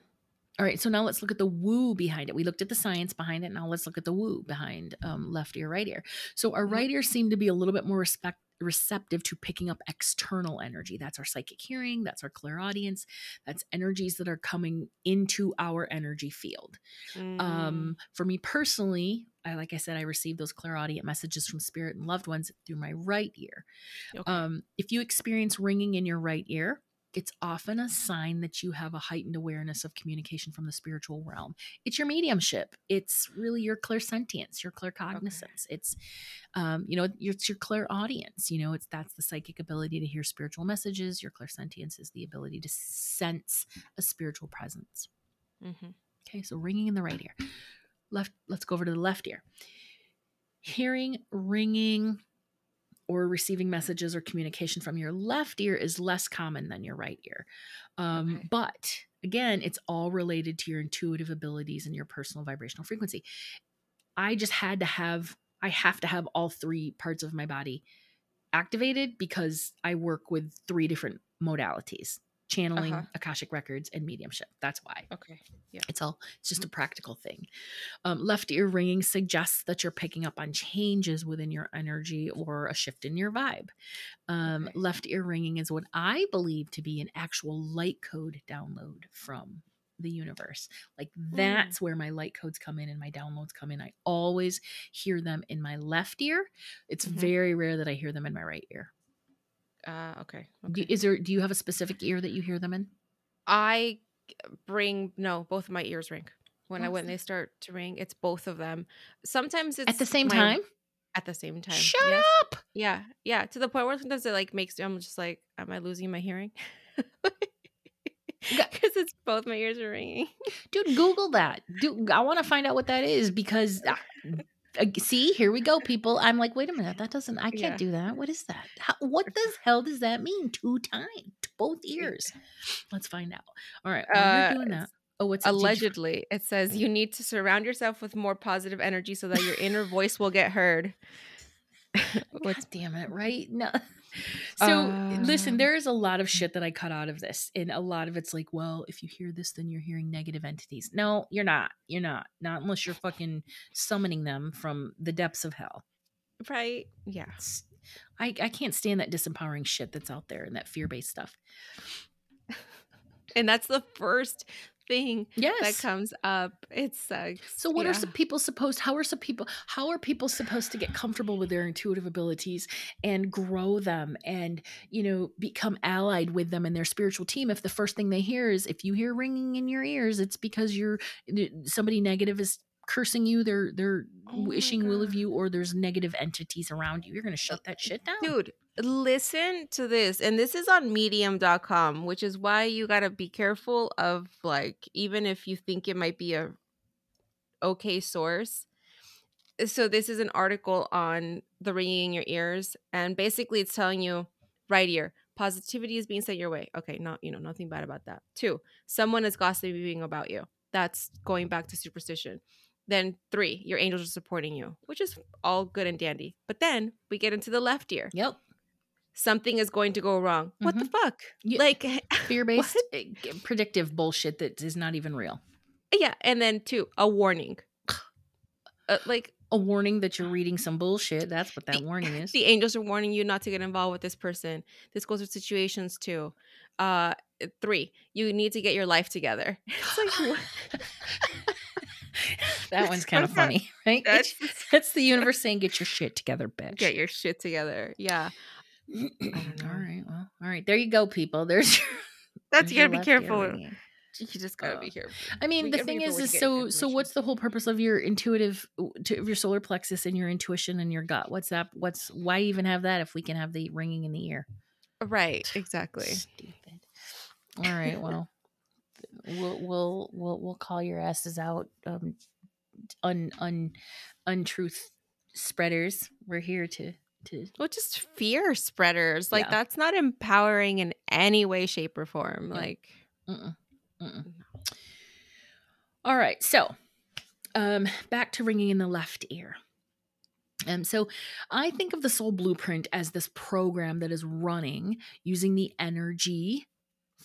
All right, so now let's look at the woo behind it. We looked at the science behind it. Now let's look at the woo behind um, left ear, right ear. So our Mhm. right ear seemed to be a little bit more respect receptive to picking up external energy. That's our psychic hearing. That's our clairaudience. That's energies that are coming into our energy field. Mm, Um, for me personally, I like I said, I receive those clairaudient messages from spirit and loved ones through my right ear. okay. Um, if you experience ringing in your right ear, it's often a sign that you have a heightened awareness of communication from the spiritual realm. It's your mediumship. It's really your clairsentience, your claircognizance. It's, um, you know, it's your clairaudience. You know, it's that's the psychic ability to hear spiritual messages. Your clairsentience is the ability to sense a spiritual presence. Mhm. Okay, so ringing in the right ear. Left. Let's go over to the left ear. Hearing ringing or receiving messages or communication from your left ear is less common than your right ear. Um, Okay. But again, it's all related to your intuitive abilities and your personal vibrational frequency. I just had to have, I have to have all three parts of my body activated because I work with three different modalities channeling, Uh-huh. Akashic Records, and mediumship. That's why. okay Yeah. It's all it's just a practical thing. Um, left ear ringing suggests that you're picking up on changes within your energy or a shift in your vibe. Um, Okay. Left ear ringing is what I believe to be an actual light code download from the universe. Like that's where my light codes come in and my downloads come in. I always hear them in my left ear. It's Mhm. very rare that I hear them in my right ear. Uh okay Do, is there? Do you have a specific ear that you hear them in? i bring no both of my ears ring when i when Awesome. they start to ring it's both of them sometimes it's At the same my- time? at the same time Shut yes. up! yeah yeah to the point where sometimes it like makes i'm just like am i losing my hearing because <laughs> it's both my ears are ringing dude google that dude i want to find out what that is because uh, see here we go people. I'm like wait a minute that doesn't i can't Yeah. do that. What is that? How, what the hell does that mean? Two times both ears. let's find out. All right Uh, doing that? Oh what's did you- allegedly it says you need to surround yourself with more positive energy so that your inner voice will get heard. God <laughs> damn it, right? No. So listen, Um, there is a lot of shit that I cut out of this. And a lot of it's like, well, if you hear this, then you're hearing negative entities. No, you're not. You're not. Not unless you're fucking summoning them from the depths of hell. right yeah It's- I, I can't stand that disempowering shit that's out there and that fear based stuff. <laughs> and that's the first thing Yes. that comes up. It sucks. So what are some people supposed how are some people how are people supposed to get comfortable with their intuitive abilities and grow them and you know become allied with them and their spiritual team if the first thing they hear is if you hear ringing in your ears it's because you're somebody negative is cursing you they're they're Oh wishing will of you or there's negative entities around you you're going to shut that shit down. dude listen to this and this is on medium.com which is why you got to be careful of like even if you think it might be a okay source eh, so this is an article on the ringing in your ears and basically it's telling you right ear positivity is being sent your way. Okay not you know nothing bad about that. Two someone is gossiping about you. That's going back to superstition then three your angels are supporting you which is all good and dandy but then we get into the left ear Yep. something is going to go wrong what the fuck You- like <laughs> <laughs> Fear based predictive bullshit that is not even real. yeah and then two a warning <sighs> uh, like A warning that you're reading <gasps> some bullshit. That's what that The- warning <laughs> is. the angels are warning you not to get involved with this person this goes with situations too uh three you need to get your life together it's like what? That one's kind of funny, <laughs> right? That's- That's the <laughs> universe saying, "Get your shit together, bitch." get your shit together yeah <clears throat> all right. Well, all right. There you go, people. There's your, <laughs> that's there's you gotta be careful you just gotta Uh, be here. I mean, We the thing is, is so so. What's the whole purpose of your intuitive, to, of your solar plexus and your intuition and your gut? What's that? What's why even have that if we can have the ringing in the ear? Right, exactly. Stupid. All right. Well, we'll we'll we'll we'll call your asses out. Um, un un untruth spreaders. We're here to to. Well, just fear spreaders. Like Yeah. that's not empowering in any way, shape, or form. Yeah. Like Mm-mm, mm-mm. All right. So, um, back to ringing in the left ear. Um, so I think of the soul blueprint as this program that is running using the energy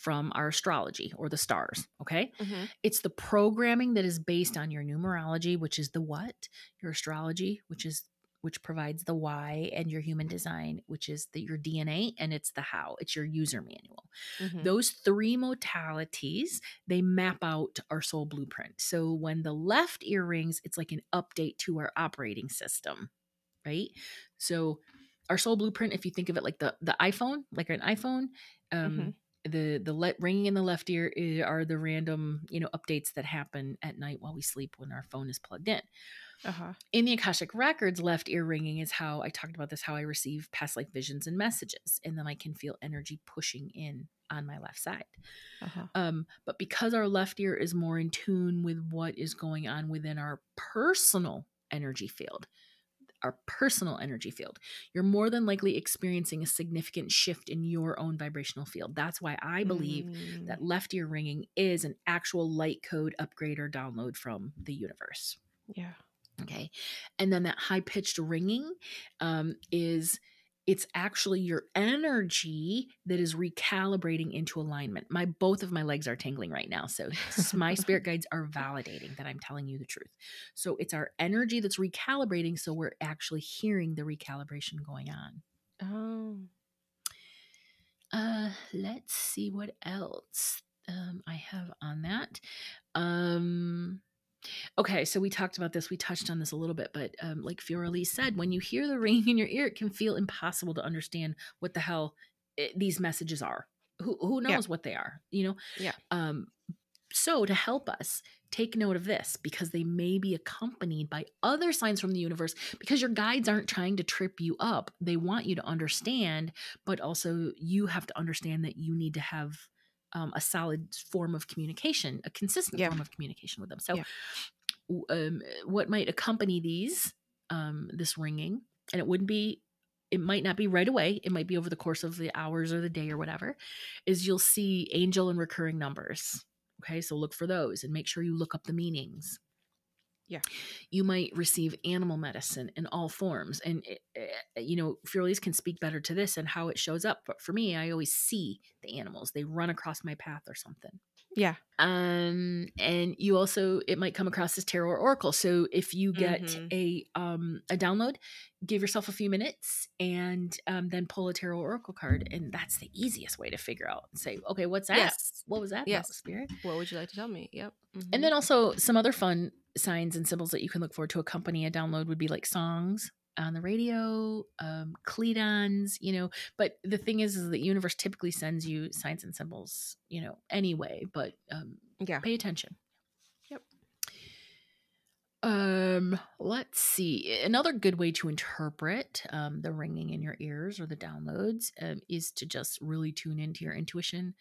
from our astrology or the stars. Okay. Mhm. It's the programming that is based on your numerology, which is the what, your astrology, which is which provides the why, and your human design, which is the your DNA, and it's the how. It's your user manual. Mhm. Those three modalities, they map out our soul blueprint. So when the left ear rings, it's like an update to our operating system, right? So our soul blueprint, if you think of it like the the iPhone, like an iPhone, um, the the let ringing in the left ear are the random you know updates that happen at night while we sleep when our phone is plugged in. uh-huh. In the Akashic Records, left ear ringing is how I talked about this, how I receive past life visions and messages, and then I can feel energy pushing in on my left side. Uh-huh. Um, but because our left ear is more in tune with what is going on within our personal energy field, our personal energy field, you're more than likely experiencing a significant shift in your own vibrational field. That's why I believe Mm. that left ear ringing is an actual light code upgrade or download from the universe. Yeah. Okay. And then that high pitched ringing um, is it's actually your energy that is recalibrating into alignment. My both of my legs are tingling right now. So my spirit <laughs> guides are validating that I'm telling you the truth. So it's our energy that's recalibrating. So we're actually hearing the recalibration going on. Oh. Uh, let's see what else um, I have on that. Um, okay, so we talked about this. We touched on this a little bit, but um, like Fioraliz said, when you hear the <laughs> ringing in your ear, it can feel impossible to understand what the hell it, these messages are. Who who Yeah. knows what they are? You know. Yeah. Um. So to help us. Take note of this because they may be accompanied by other signs from the universe because your guides aren't trying to trip you up. They want you to understand but also you have to understand that you need to have um, a solid form of communication, a consistent Yeah. form of communication with them. So, Yeah. um, what might accompany these, um, this ringing, and it wouldn't be, it might not be right away. It might be over the course of the hours or the day or whatever. Is you'll see angel and recurring numbers. Okay, so look for those and make sure you look up the meanings Yeah. you might receive animal medicine in all forms and it, eh, you know Fioraliz can speak better to this and how it shows up but for me i always see the animals they run across my path or something Yeah. um and you also it might come across as tarot or oracle so if you get Mhm. a um a download give yourself a few minutes and um then pull a tarot or oracle card and that's the easiest way to figure out and say okay what's that Yes. what was that Yes. spirit What would you like to tell me? Yep. Mhm. and then also some other fun signs and symbols that you can look for to accompany a download would be like songs on the radio, um, cledons, you know. But the thing is, is the universe typically sends you signs and symbols, you know, anyway. But um, yeah. pay attention. Yep. Um, let's see. Another good way to interpret um, the ringing in your ears or the downloads um, is to just really tune into your intuition.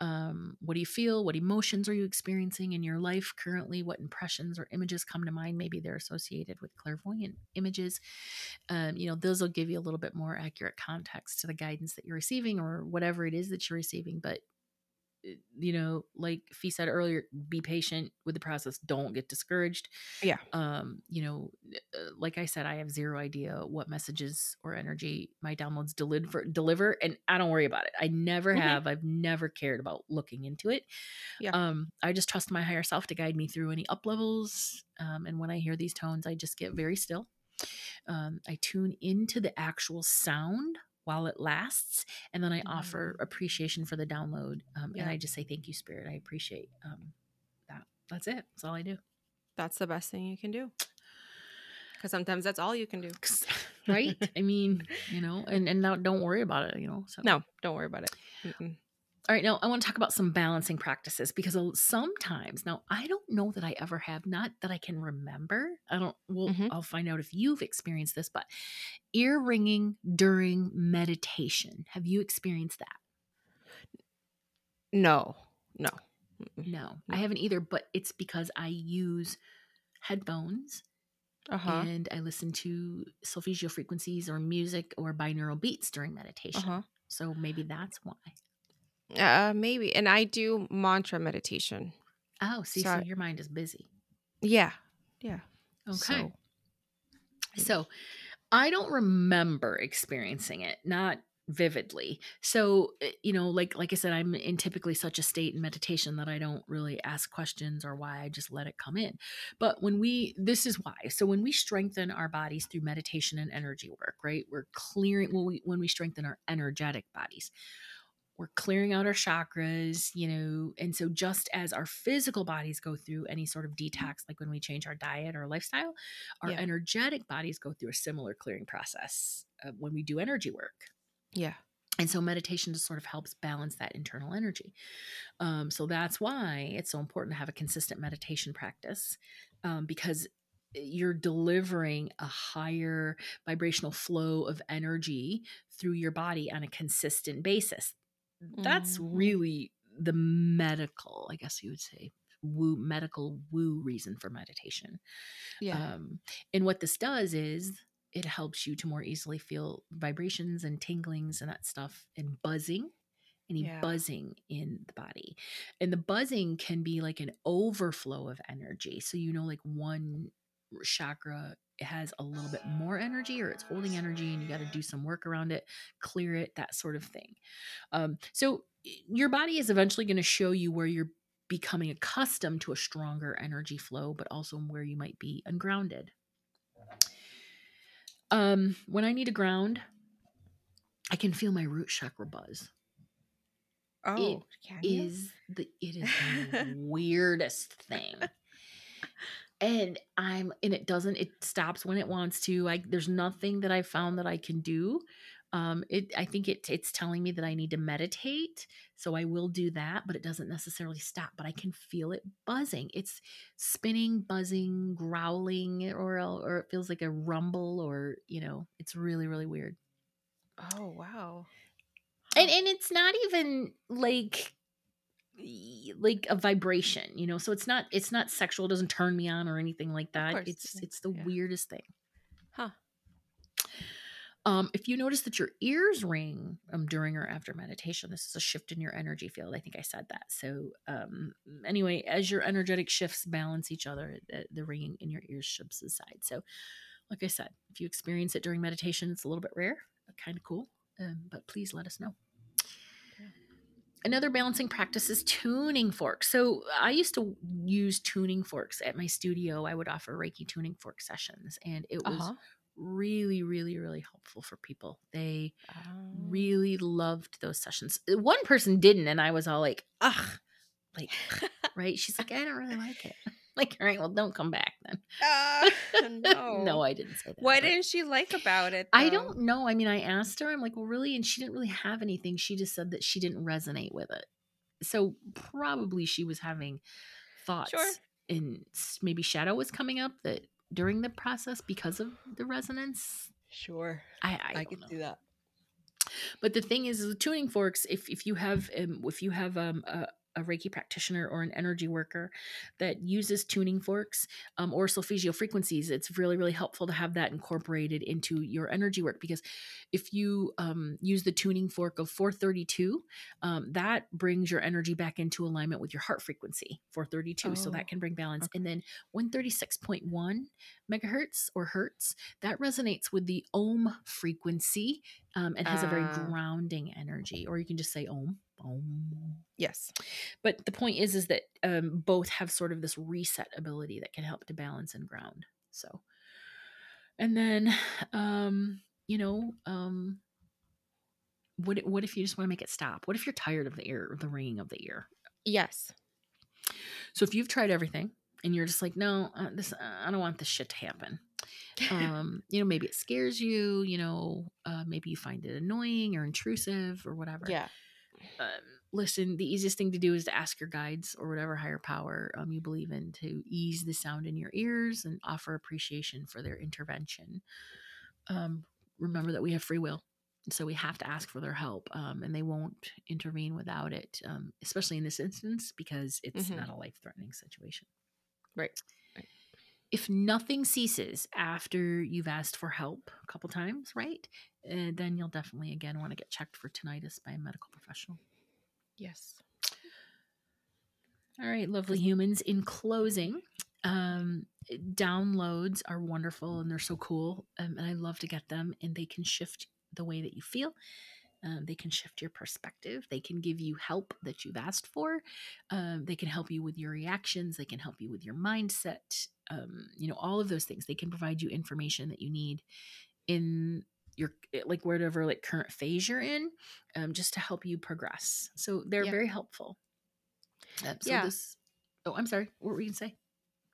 Um, what do you feel? What emotions are you experiencing in your life currently? What impressions or images come to mind? Maybe they're associated with clairvoyant images. Um, you know, those will give you a little bit more accurate context to the guidance that you're receiving or whatever it is that you're receiving. But you know, like Fee said earlier, be patient with the process. Don't get discouraged. Yeah. Um, you know, uh, like I said, I have zero idea what messages or energy my downloads deliver deliver, and I don't worry about it. I never Mhm. have. I've never cared about looking into it. Yeah. Um, I just trust my higher self to guide me through any up levels. Um, and when I hear these tones, I just get very still. Um, I tune into the actual sound while it lasts and then i offer appreciation for the download um, and i just say thank you spirit i appreciate um, that that's it that's all i do That's the best thing you can do. Because sometimes that's all you can do. <laughs> right i mean you know and and now don't worry about it you know so No, don't worry about it. Mm-mm. All right, now I want to talk about some balancing practices because sometimes, now I don't know that I ever have, not that I can remember. I don't, well, Mhm. I'll find out if you've experienced this, but ear ringing during meditation. Have you experienced that? No, no. No, I haven't either, but it's because I use headphones Uh huh. and I listen to solfeggio frequencies or music or binaural beats during meditation. huh. So maybe that's why. Uh, maybe. And I do mantra meditation. Oh, see, so Sorry. your mind is busy. Yeah. Yeah. Okay. So- So I don't remember experiencing it, not vividly. So, uh, you know, like like I said I'm in typically such a state in meditation that I don't really ask questions or why I just let it come in. But when we this is why. So when we strengthen our bodies through meditation and energy work, right? We're clearing when we when we strengthen our energetic bodies, we're clearing out our chakras, you know, and so just as our physical bodies go through any sort of detox, like when we change our diet or lifestyle, our Yeah. energetic bodies go through a similar clearing process uh, when we do energy work. Yeah. And so meditation just sort of helps balance that internal energy. Um, so that's why it's so important to have a consistent meditation practice um, because you're delivering a higher vibrational flow of energy through your body on a consistent basis. That's Mhm. really the medical, I guess you would say, woo medical woo reason for meditation. Yeah. Um, and what this does is it helps you to more easily feel vibrations and tinglings and that stuff and buzzing, any Yeah. buzzing in the body. And the buzzing can be like an overflow of energy. So, you know, like one chakra has a little bit more energy or it's holding energy and you got to do some work around it, clear it, that sort of thing. Um, so, your body is eventually going to show you where you're becoming accustomed to a stronger energy flow, but also where you might be ungrounded. Um, when I need a ground, I can feel my root chakra buzz. oh, you? Is the it is the <laughs> weirdest thing. And I'm and it doesn't it stops when it wants to. I there's nothing that I found that I can do. Um it I think it it's telling me that I need to meditate. So I will do that, but it doesn't necessarily stop, but I can feel it buzzing. It's spinning, buzzing, growling or or it feels like a rumble or, you know, it's really really weird. Oh, wow. and and it's not even like like a vibration you know so it's not it's not sexual it doesn't turn me on or anything like that. it's it's the yeah. weirdest thing. Huh. um if you notice that your ears ring um during or after meditation this is a shift in your energy field i think i said that. So um anyway as your energetic shifts balance each other the, the ringing in your ears should subside so like i said if you experience it during meditation it's a little bit rare kind of cool. Um, but please let us know Another balancing practice is tuning forks. So I used to use tuning forks at my studio. I would offer Reiki tuning fork sessions, and it was Uh-huh. really, really, really helpful for people. They Um, really loved those sessions. Uh, One person didn't, and I was all like, ugh, like, <laughs> right? She's like, I don't really like it. <laughs> Like, all right, well, don't come back then. Ah, <laughs> no. no, I didn't say that. What but- didn't she like about it? I don't know. I mean, I asked her, I'm like, well, really? And she didn't really have anything. She just said that she didn't resonate with it. So probably she was having thoughts. Sure. And maybe shadow was coming up that during the process because of the resonance. Sure. I, I, I, don't could know. see that. But the thing is, with tuning forks, if if you have um, if you have um, a, a Reiki practitioner or an energy worker that uses tuning forks um, or solfeggio frequencies, it's really really helpful to have that incorporated into your energy work because if you um, use the tuning fork of 432, um, that brings your energy back into alignment with your heart frequency 432, so Oh, that can bring balance. okay. And then 136.1 megahertz or hertz that resonates with the ohm frequency um, and has a very Ah. grounding energy or you can just say ohm ohm Yes. but the point is is that um, both have sort of this reset ability that can help to balance and ground so and then um you know um what what if you just want to make it stop what if you're tired of the ear the ringing of the ear Yes. so if you've tried everything and you're just like no uh, this uh, i don't want this shit to happen <laughs> um you know maybe it scares you you know uh, maybe you find it annoying or intrusive or whatever yeah. Um, listen, the easiest thing to do is to ask your guides or whatever higher power um, you believe in to ease the sound in your ears and offer appreciation for their intervention. Um, remember that we have free will. So we have to ask for their help, um, and they won't intervene without it, um, especially in this instance because it's Mhm. not a life threatening situation. Right. If nothing ceases after you've asked for help a couple times, right? Uh, then you'll definitely again want to get checked for tinnitus by a medical professional. Yes. All right, lovely humans. In closing, um, downloads are wonderful and they're so cool, um, and I love to get them. And they can shift the way that you feel. Um, they can shift your perspective. They can give you help that you've asked for. Um, they can help you with your reactions. They can help you with your mindset. Um, you know, all of those things. They can provide you information that you need in your like whatever like current phase you're in, um, just to help you progress. So they're Yeah. very helpful. Um, so Yeah. this. Oh, I'm sorry. What were you gonna say?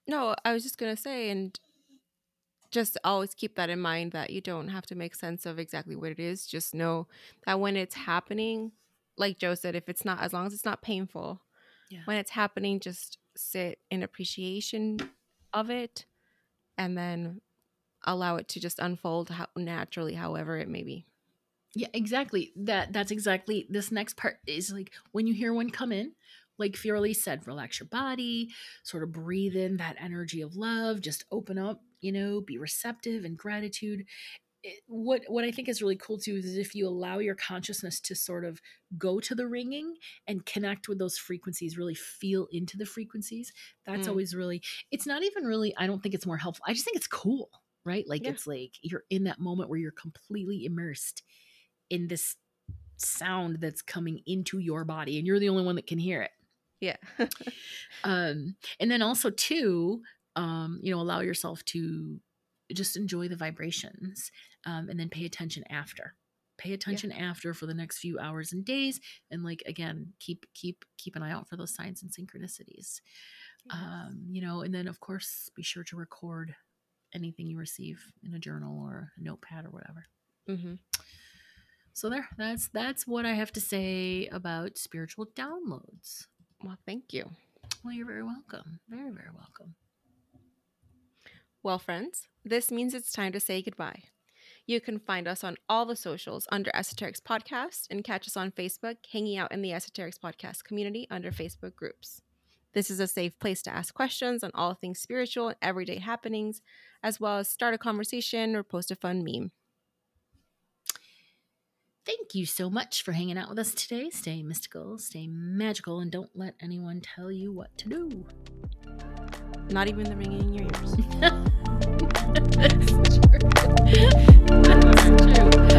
No, I was just gonna say, and just always keep that in mind that you don't have to make sense of exactly what it is. Just know that when it's happening, like Jo said, if it's not, as long as it's not painful, Yeah. when it's happening, just sit in appreciation of it, and then allow it to just unfold how, naturally, however it may be. Yeah, exactly. That that's exactly this next part is like when you hear one come in, like Fioraliz said, relax your body, sort of breathe in that energy of love, just open up, you know, be receptive and gratitude. It- what what I think is really cool too is if you allow your consciousness to sort of go to the ringing and connect with those frequencies, really feel into the frequencies. That's Mm. always really. It's not even really. I don't think it's more helpful. I just think it's cool, right? Like Yeah. it's like you're in that moment where you're completely immersed in this sound that's coming into your body and you're the only one that can hear it Yeah. <laughs> um and then also too um you know allow yourself to just enjoy the vibrations um and then pay attention after pay attention after for the next few hours and days and like again keep keep keep an eye out for those signs and synchronicities um you know and then of course be sure to record anything you receive in a journal or a notepad or whatever hmm so there, that's that's what I have to say about spiritual downloads. Well, thank you. Well, you're very welcome. Very, very welcome. Well, friends, this means it's time to say goodbye. You can find us on all the socials under Esoterix Podcast and catch us on Facebook, hanging out in the Esoterix Podcast community under Facebook groups. This is a safe place to ask questions on all things spiritual and everyday happenings, as well as start a conversation or post a fun meme. Thank you so much for hanging out with us today. Stay mystical, stay magical, and don't let anyone tell you what to do. Not even the ringing in your ears. <laughs> <laughs> That's true. That's true.